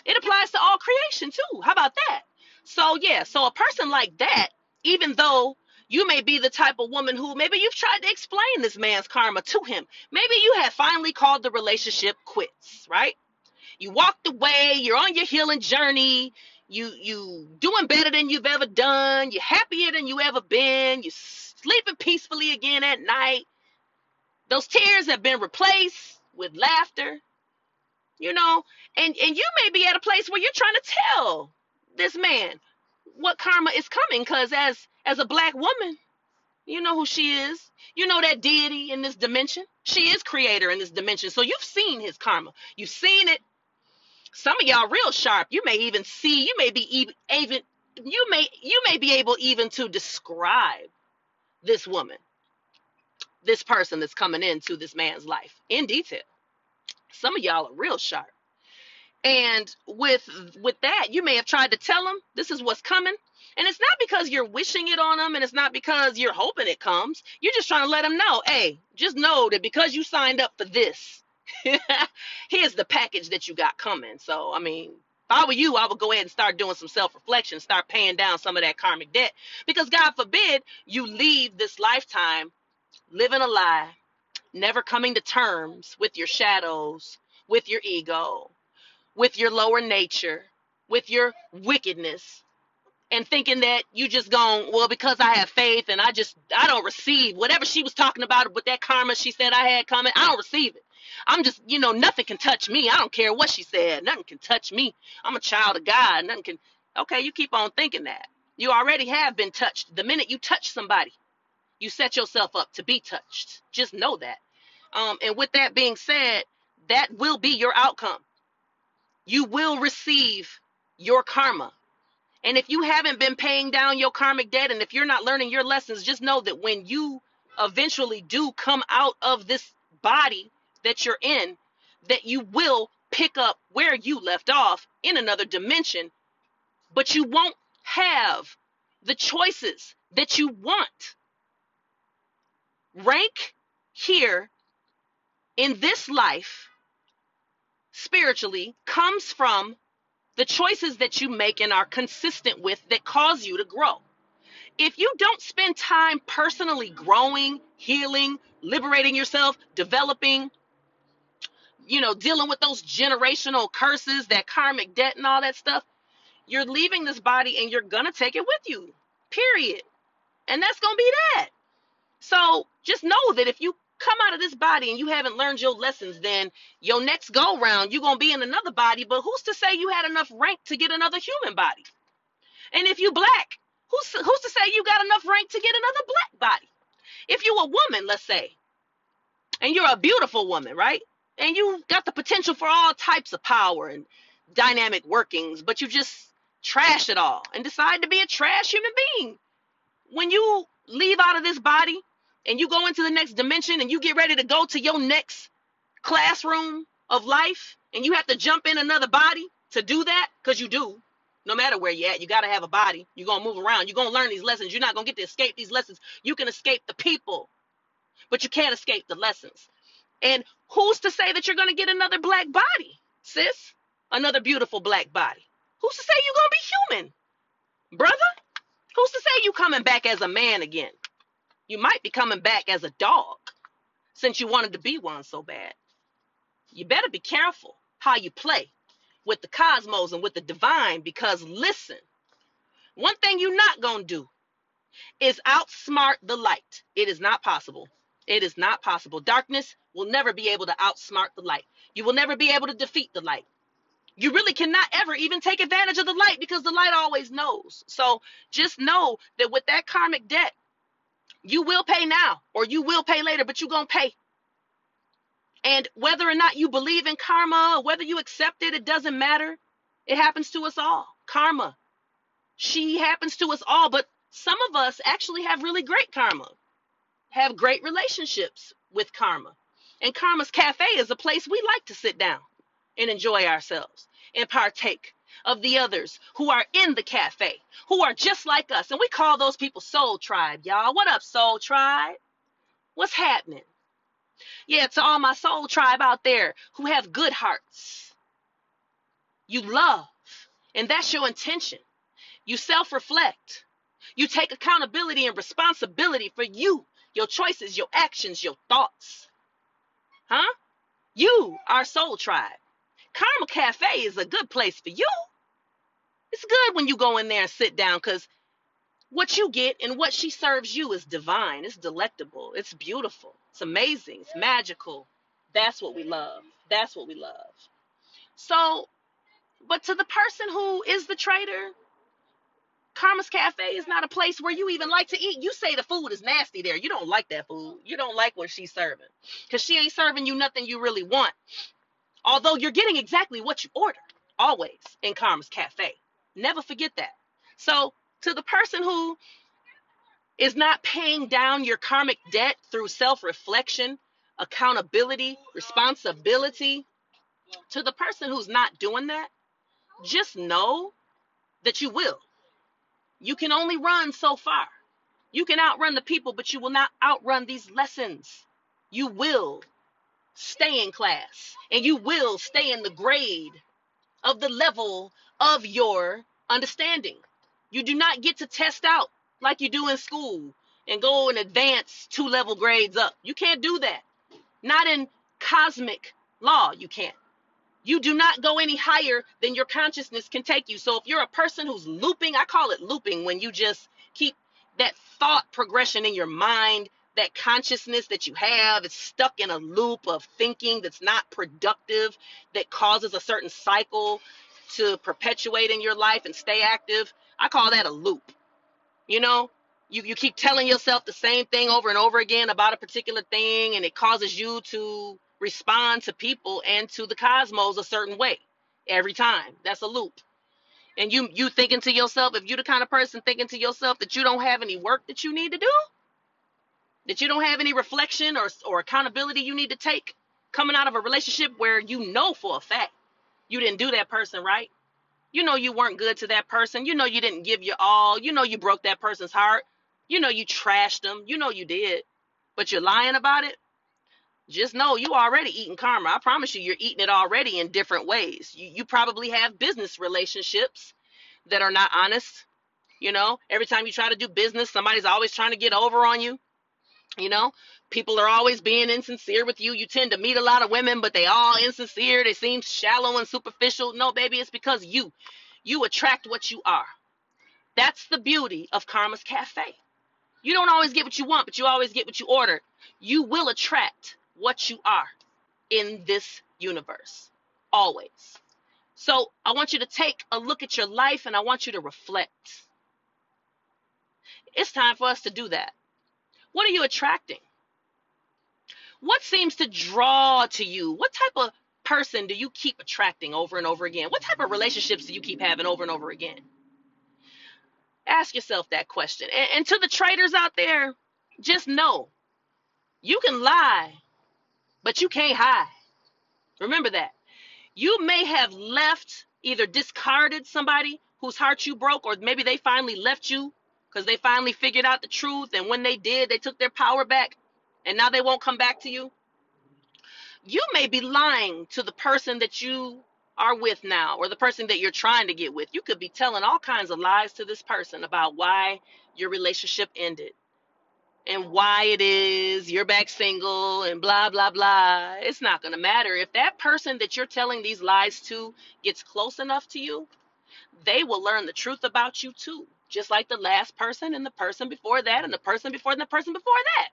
It applies to all creation too. How about that? So, yeah, so a person like that, even though you may be the type of woman who maybe you've tried to explain this man's karma to him, maybe you have finally called the relationship quits, right? You walked away, you're on your healing journey, you you doing better than you've ever done, you're happier than you ever been, you're sleeping peacefully again at night. Those tears have been replaced with laughter, you know, and and you may be at a place where you're trying to tell this man what karma is coming because as as a black woman you know who she is. You know that deity in this dimension? She is creator in this dimension so you've seen his karma. You've seen it. Some of y'all real sharp. You may even see you may be even even you may you may be able even to describe this woman this person that's coming into this man's life in detail. Some of y'all are real sharp. And with with that, you may have tried to tell them this is what's coming. And it's not because you're wishing it on them and it's not because you're hoping it comes. You're just trying to let them know, hey, just know that because you signed up for this, here's the package that you got coming. So, I mean, if I were you, I would go ahead and start doing some self reflection, start paying down some of that karmic debt. Because God forbid you leave this lifetime living a lie, never coming to terms with your shadows, with your ego, with your lower nature, with your wickedness, and thinking that you just gone, well, because I have faith and I just, I don't receive whatever she was talking about with that karma she said I had coming, I don't receive it. I'm just, you know, nothing can touch me. I don't care what she said. Nothing can touch me. I'm a child of God. Nothing can, okay, you keep on thinking that. You already have been touched. The minute you touch somebody, you set yourself up to be touched. Just know that. Um, and with that being said, that will be your outcome. You will receive your karma. And if you haven't been paying down your karmic debt and if you're not learning your lessons, just know that when you eventually do come out of this body that you're in, that you will pick up where you left off in another dimension, but you won't have the choices that you want rank here in this life spiritually comes from the choices that you make and are consistent with that cause you to grow. If you don't spend time personally growing, healing, liberating yourself, developing, you know, dealing with those generational curses, that karmic debt, and all that stuff, you're leaving this body and you're going to take it with you. Period. And that's going to be that. So just know that if you come out of this body and you haven't learned your lessons, then your next go round, you're going to be in another body. But who's to say you had enough rank to get another human body? And if you black, who's, who's to say you got enough rank to get another black body? If you're a woman, let's say, and you're a beautiful woman, right? And you got the potential for all types of power and dynamic workings, but you just trash it all and decide to be a trash human being. When you leave out of this body and you go into the next dimension and you get ready to go to your next classroom of life and you have to jump in another body to do that because you do. No matter where you're at you got to have a body. You're going to move around. You're going to learn these lessons. You're not going to get to escape these lessons. You can escape the people but you can't escape the lessons. And who's to say that you're going to get another black body sis? Another beautiful black body. Who's to say you're going to be human? Brother who's to say you coming back as a man again you might be coming back as a dog since you wanted to be one so bad. You better be careful how you play with the cosmos and with the divine because listen, one thing you're not going to do is outsmart the light. It is not possible. It is not possible. Darkness will never be able to outsmart the light. You will never be able to defeat the light. You really cannot ever even take advantage of the light because the light always knows. So just know that with that karmic debt, you will pay now or you will pay later, but you're going to pay. And whether or not you believe in karma, whether you accept it, it doesn't matter. It happens to us all. Karma. She happens to us all, but some of us actually have really great karma, have great relationships with karma. And Karma's Cafe is a place we like to sit down and enjoy ourselves and partake of the others who are in the cafe, who are just like us. And we call those people Soul Tribe, y'all. What up, Soul Tribe? What's happening? Yeah, to all my Soul Tribe out there who have good hearts. You love, and that's your intention. You self reflect. You take accountability and responsibility for you, your choices, your actions, your thoughts. Huh? You are Soul Tribe. Karma Cafe is a good place for you. It's good when you go in there and sit down because what you get and what she serves you is divine. It's delectable. It's beautiful. It's amazing. It's magical. That's what we love. That's what we love. So, but to the person who is the traitor, Karma's Cafe is not a place where you even like to eat. You say the food is nasty there. You don't like that food. You don't like what she's serving because she ain't serving you nothing you really want. Although you're getting exactly what you ordered, always in Karma's Cafe. Never forget that. So, to the person who is not paying down your karmic debt through self reflection, accountability, responsibility, to the person who's not doing that, just know that you will. You can only run so far. You can outrun the people, but you will not outrun these lessons. You will stay in class and you will stay in the grade of the level of your understanding. You do not get to test out like you do in school and go and advance two level grades up. You can't do that. Not in cosmic law, you can't. You do not go any higher than your consciousness can take you. So if you're a person who's looping, I call it looping when you just keep that thought progression in your mind, that consciousness that you have, is stuck in a loop of thinking that's not productive, that causes a certain cycle to perpetuate in your life and stay active, I call that a loop. You know, you, you keep telling yourself the same thing over and over again about a particular thing, and it causes you to respond to people and to the cosmos a certain way every time. That's a loop. And you you thinking to yourself, if you're the kind of person thinking to yourself that you don't have any work that you need to do, that you don't have any reflection or or accountability you need to take coming out of a relationship where you know for a fact you didn't do that person right. You know you weren't good to that person. You know you didn't give your all. You know you broke that person's heart. You know you trashed them. You know you did. But you're lying about it. just know you already eating karma. I promise you, you're eating it already in different ways. You, you probably have business relationships that are not honest. You know, every time you try to do business, somebody's always trying to get over on you. You know, people are always being insincere with you. You tend to meet a lot of women, but they all insincere. They seem shallow and superficial. No, baby, it's because you, you attract what you are. That's the beauty of Karma's Cafe. You don't always get what you want, but you always get what you order. You will attract what you are in this universe. Always. So I want you to take a look at your life and I want you to reflect. It's time for us to do that. What are you attracting? What seems to draw to you? What type of person do you keep attracting over and over again? What type of relationships do you keep having over and over again? Ask yourself that question. And, and to the traitors out there, just know you can lie, but you can't hide. Remember that. You may have left, either discarded somebody whose heart you broke, or maybe they finally left you because they finally figured out the truth. And when they did, they took their power back and now they won't come back to you. You may be lying to the person that you are with now or the person that you're trying to get with. You could be telling all kinds of lies to this person about why your relationship ended and why it is you're back single and blah blah blah. It's not going to matter if that person that you're telling these lies to gets close enough to you, they will learn the truth about you too just like the last person and the person before that and the person before and the person before that.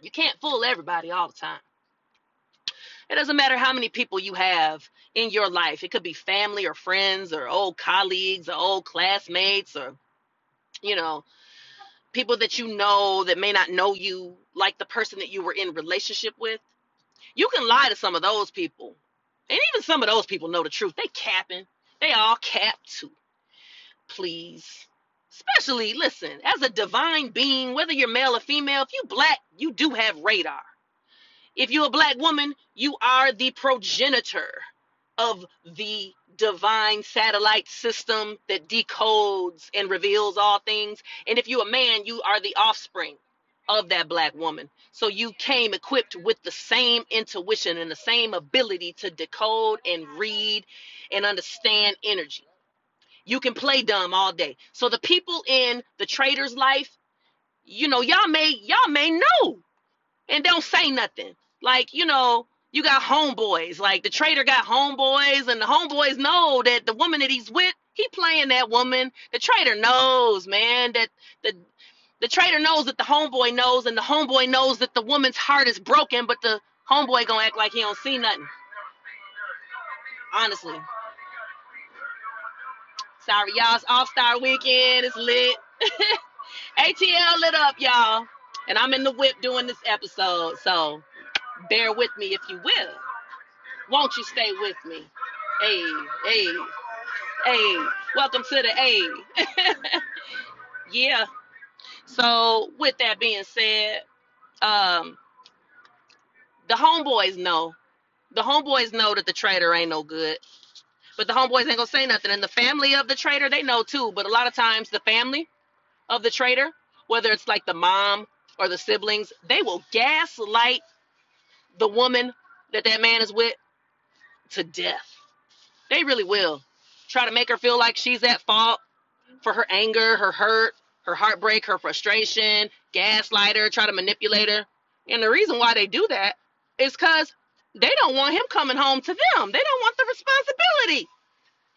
You can't fool everybody all the time. It doesn't matter how many people you have in your life. It could be family or friends or old colleagues or old classmates or, you know, people that you know that may not know you like the person that you were in relationship with. You can lie to some of those people. And even some of those people know the truth. They capping. They all cap too. Please. Especially, listen, as a divine being, whether you're male or female, if you black, you do have radar. If you're a black woman, you are the progenitor of the divine satellite system that decodes and reveals all things. And if you're a man, you are the offspring of that black woman. So you came equipped with the same intuition and the same ability to decode and read and understand energy. You can play dumb all day. So the people in the traitor's life, you know, y'all may y'all may know and don't say nothing. Like, you know, you got homeboys. Like the traitor got homeboys, and the homeboys know that the woman that he's with, he playing that woman. The traitor knows, man, that the the traitor knows that the homeboy knows, and the homeboy knows that the woman's heart is broken, but the homeboy gonna act like he don't see nothing. Honestly. Sorry, y'all. It's All Star Weekend. It's lit. ATL lit up, y'all. And I'm in the whip doing this episode, so bear with me if you will. Won't you stay with me? Hey, hey, hey. Welcome to the A. yeah. So with that being said, um, the homeboys know. The homeboys know that the traitor ain't no good. But the homeboys ain't gonna say nothing. And the family of the traitor, they know too. But a lot of times the family of the traitor, whether it's like the mom or the siblings, they will gaslight the woman that that man is with to death. They really will. Try to make her feel like she's at fault for her anger, her hurt, her heartbreak, her frustration, gaslight her, try to manipulate her. And the reason why they do that is because they don't want him coming home to them. They don't want the responsibility.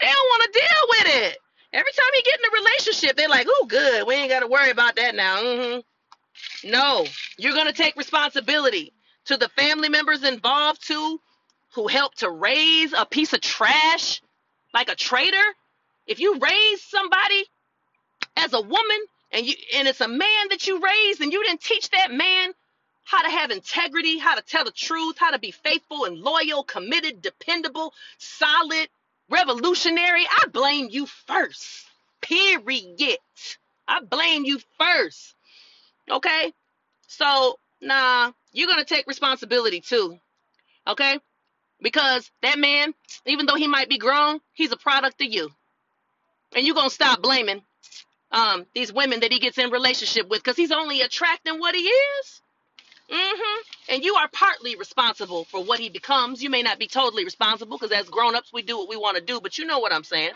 they don't want to deal with it. Every time you get in a relationship, they're like, "Oh, good. We ain't got to worry about that now." Mm-hmm. No, you're gonna take responsibility to the family members involved too, who helped to raise a piece of trash like a traitor. If you raise somebody as a woman and you and it's a man that you raised and you didn't teach that man how to have integrity, how to tell the truth, how to be faithful and loyal, committed, dependable, solid, revolutionary, I blame you first. Period. I blame you first. Okay? So, nah, you're going to take responsibility too. Okay? Because that man, even though he might be grown, he's a product of you. And you're going to stop blaming um, these women that he gets in relationship with because he's only attracting what he is. hmm And you are partly responsible for what he becomes. You may not be totally responsible because as grown-ups we do what we want to do, but you know what I'm saying.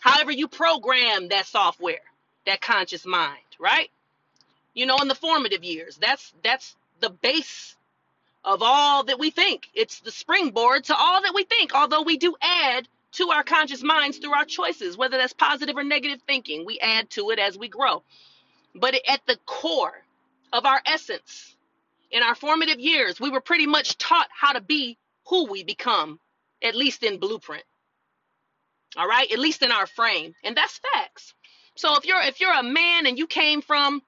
However, you program that software, that conscious mind, right? You know, in the formative years, that's that's the base of all that we think. It's the springboard to all that we think, although we do add to our conscious minds through our choices, whether that's positive or negative thinking. We add to it as we grow. But at the core of our essence, in our formative years, we were pretty much taught how to be who we become, at least in blueprint. All right, at least in our frame, and that's facts. So if you're if you're a man and you came from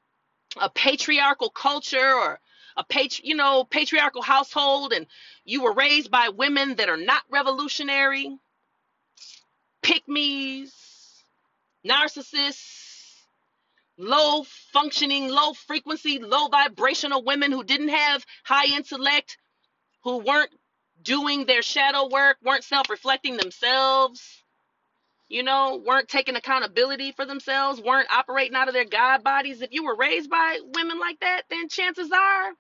a patriarchal culture or a patri- you know patriarchal household and you were raised by women that are not revolutionary pick narcissists low functioning low frequency low vibrational women who didn't have high intellect who weren't doing their shadow work weren't self-reflecting themselves you know, weren't taking accountability for themselves, weren't operating out of their God bodies. If you were raised by women like that, then chances are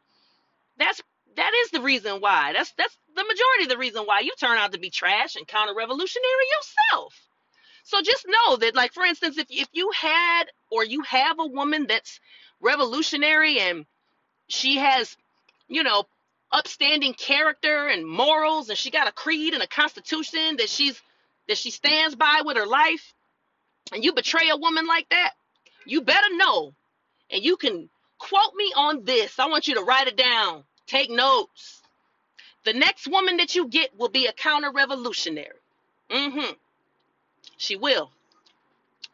that's that is the reason why. That's that's the majority of the reason why you turn out to be trash and counter-revolutionary yourself. So just know that, like for instance, if if you had or you have a woman that's revolutionary and she has, you know, upstanding character and morals, and she got a creed and a constitution that she's that she stands by with her life, and you betray a woman like that, you better know. And you can quote me on this. I want you to write it down. Take notes. The next woman that you get will be a counter revolutionary. Mm-hmm. She will.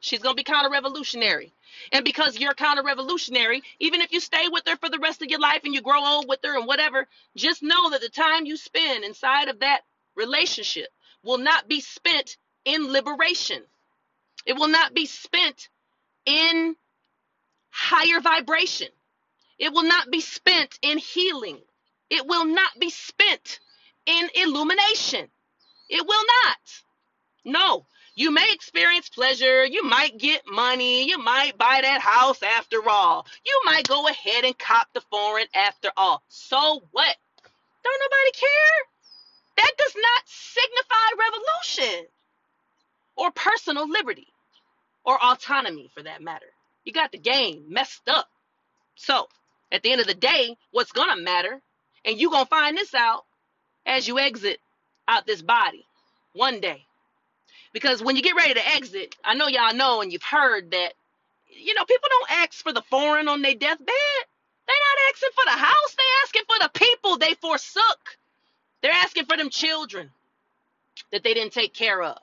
She's going to be counter revolutionary. And because you're counter revolutionary, even if you stay with her for the rest of your life and you grow old with her and whatever, just know that the time you spend inside of that relationship will not be spent in liberation. It will not be spent in higher vibration. It will not be spent in healing. It will not be spent in illumination. It will not. No. You may experience pleasure. You might get money. You might buy that house after all. You might go ahead and cop the foreign after all. So what? Don't nobody care. That does not signify revolution or personal liberty or autonomy for that matter. You got the game messed up. So, at the end of the day, what's going to matter, and you're going to find this out as you exit out this body one day. Because when you get ready to exit, I know y'all know and you've heard that, you know, people don't ask for the foreign on their deathbed. They're not asking for the house, they're asking for the people they forsook. They're asking for them children that they didn't take care of,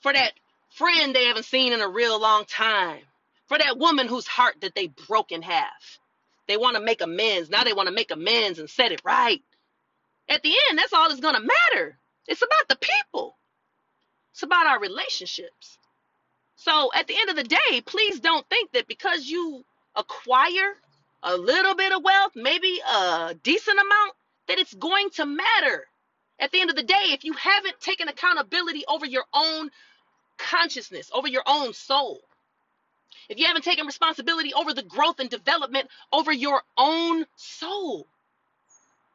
for that friend they haven't seen in a real long time, for that woman whose heart that they broke in half. They want to make amends. Now they want to make amends and set it right. At the end, that's all that's going to matter. It's about the people, it's about our relationships. So at the end of the day, please don't think that because you acquire a little bit of wealth, maybe a decent amount, that it's going to matter. At the end of the day, if you haven't taken accountability over your own consciousness, over your own soul, if you haven't taken responsibility over the growth and development over your own soul,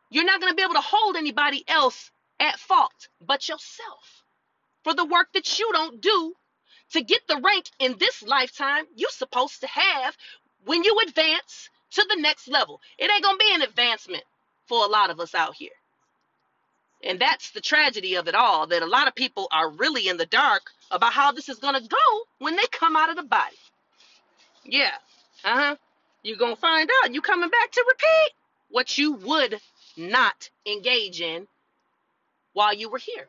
you're not going to be able to hold anybody else at fault but yourself for the work that you don't do to get the rank in this lifetime you're supposed to have when you advance to the next level. It ain't going to be an advancement for a lot of us out here. And that's the tragedy of it all that a lot of people are really in the dark about how this is going to go when they come out of the body. Yeah. Uh huh. You're to find out. You coming back to repeat what you would not engage in while you were here.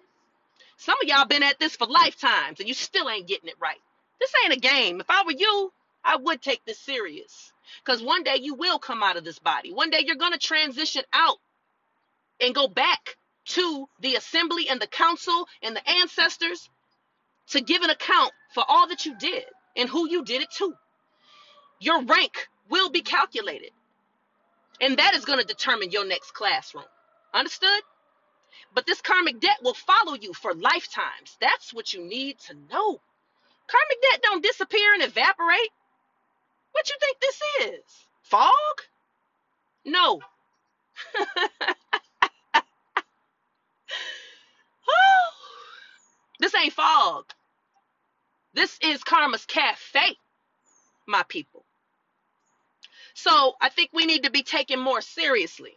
Some of y'all been at this for lifetimes and you still ain't getting it right. This ain't a game. If I were you, I would take this serious. Because one day you will come out of this body. One day you're going to transition out and go back to the assembly and the council and the ancestors to give an account for all that you did and who you did it to. Your rank will be calculated. And that is going to determine your next classroom. Understood? But this karmic debt will follow you for lifetimes. That's what you need to know. Karmic debt don't disappear and evaporate. What you think this is? Fog? No. this ain't fog. This is Karma's Cafe, my people. So I think we need to be taken more seriously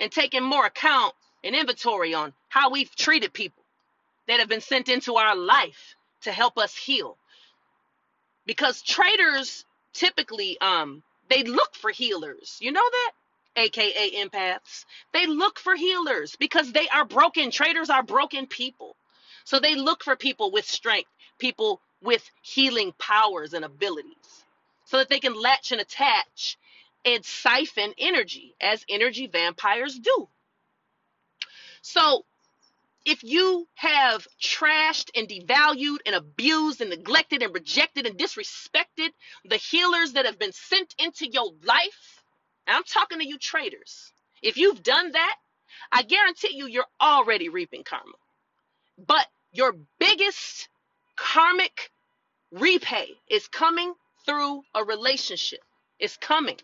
and taking more account and inventory on how we've treated people that have been sent into our life to help us heal. Because traitors typically um they look for healers. You know that? AKA empaths. They look for healers because they are broken. Traitors are broken people. So they look for people with strength, people with healing powers and abilities so that they can latch and attach and siphon energy as energy vampires do. So if you have trashed and devalued and abused and neglected and rejected and disrespected the healers that have been sent into your life, I'm talking to you traitors, if you've done that, I guarantee you you're already reaping karma. But your biggest karmic repay is coming through a relationship. It's coming.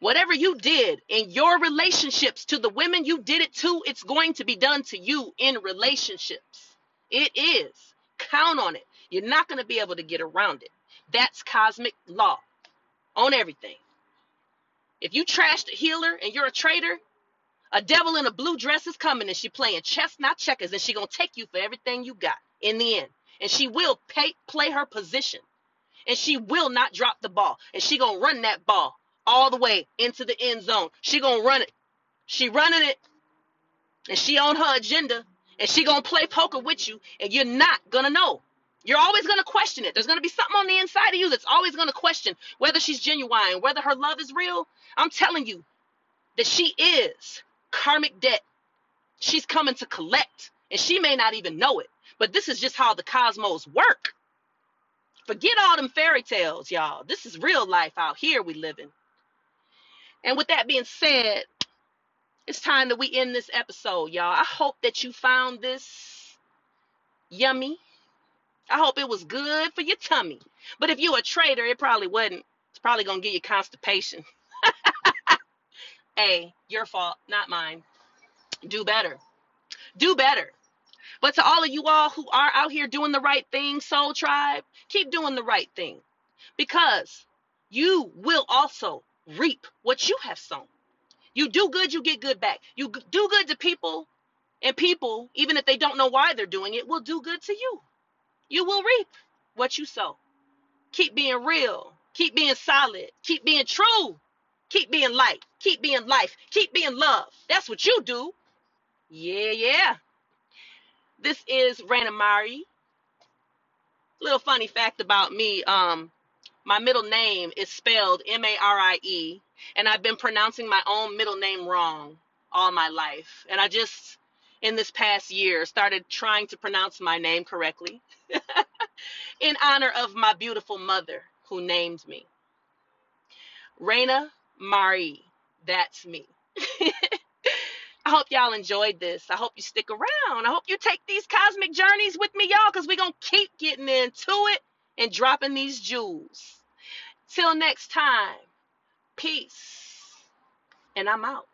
Whatever you did in your relationships to the women you did it to, it's going to be done to you in relationships. It is. Count on it. You're not going to be able to get around it. That's cosmic law on everything. If you trashed a healer and you're a traitor, a devil in a blue dress is coming and she playing chess, not checkers, and she gonna take you for everything you got in the end. And she will pay, play her position, and she will not drop the ball, and she gonna run that ball all the way into the end zone. She gonna run it. She running it, and she on her agenda, and she gonna play poker with you, and you're not gonna know. You're always gonna question it. There's gonna be something on the inside of you that's always gonna question whether she's genuine, whether her love is real. I'm telling you that she is karmic debt. She's coming to collect, and she may not even know it. But this is just how the cosmos work. Forget all them fairy tales, y'all. This is real life out here we living. And with that being said, it's time that we end this episode, y'all. I hope that you found this yummy. I hope it was good for your tummy. But if you're a traitor, it probably wasn't. It's probably gonna get you constipation. hey, your fault, not mine. Do better. Do better. But to all of you all who are out here doing the right thing, Soul Tribe, keep doing the right thing. Because you will also reap what you have sown. You do good, you get good back. You do good to people, and people, even if they don't know why they're doing it, will do good to you. You will reap what you sow. Keep being real. Keep being solid. Keep being true. Keep being light. Keep being life. Keep being love. That's what you do. Yeah, yeah. This is Raina Mari. Little funny fact about me. Um, my middle name is spelled M A R I E, and I've been pronouncing my own middle name wrong all my life. And I just, in this past year, started trying to pronounce my name correctly in honor of my beautiful mother who named me. Raina Mari, that's me. I hope y'all enjoyed this. I hope you stick around. I hope you take these cosmic journeys with me, y'all, because we're going to keep getting into it and dropping these jewels. Till next time, peace. And I'm out.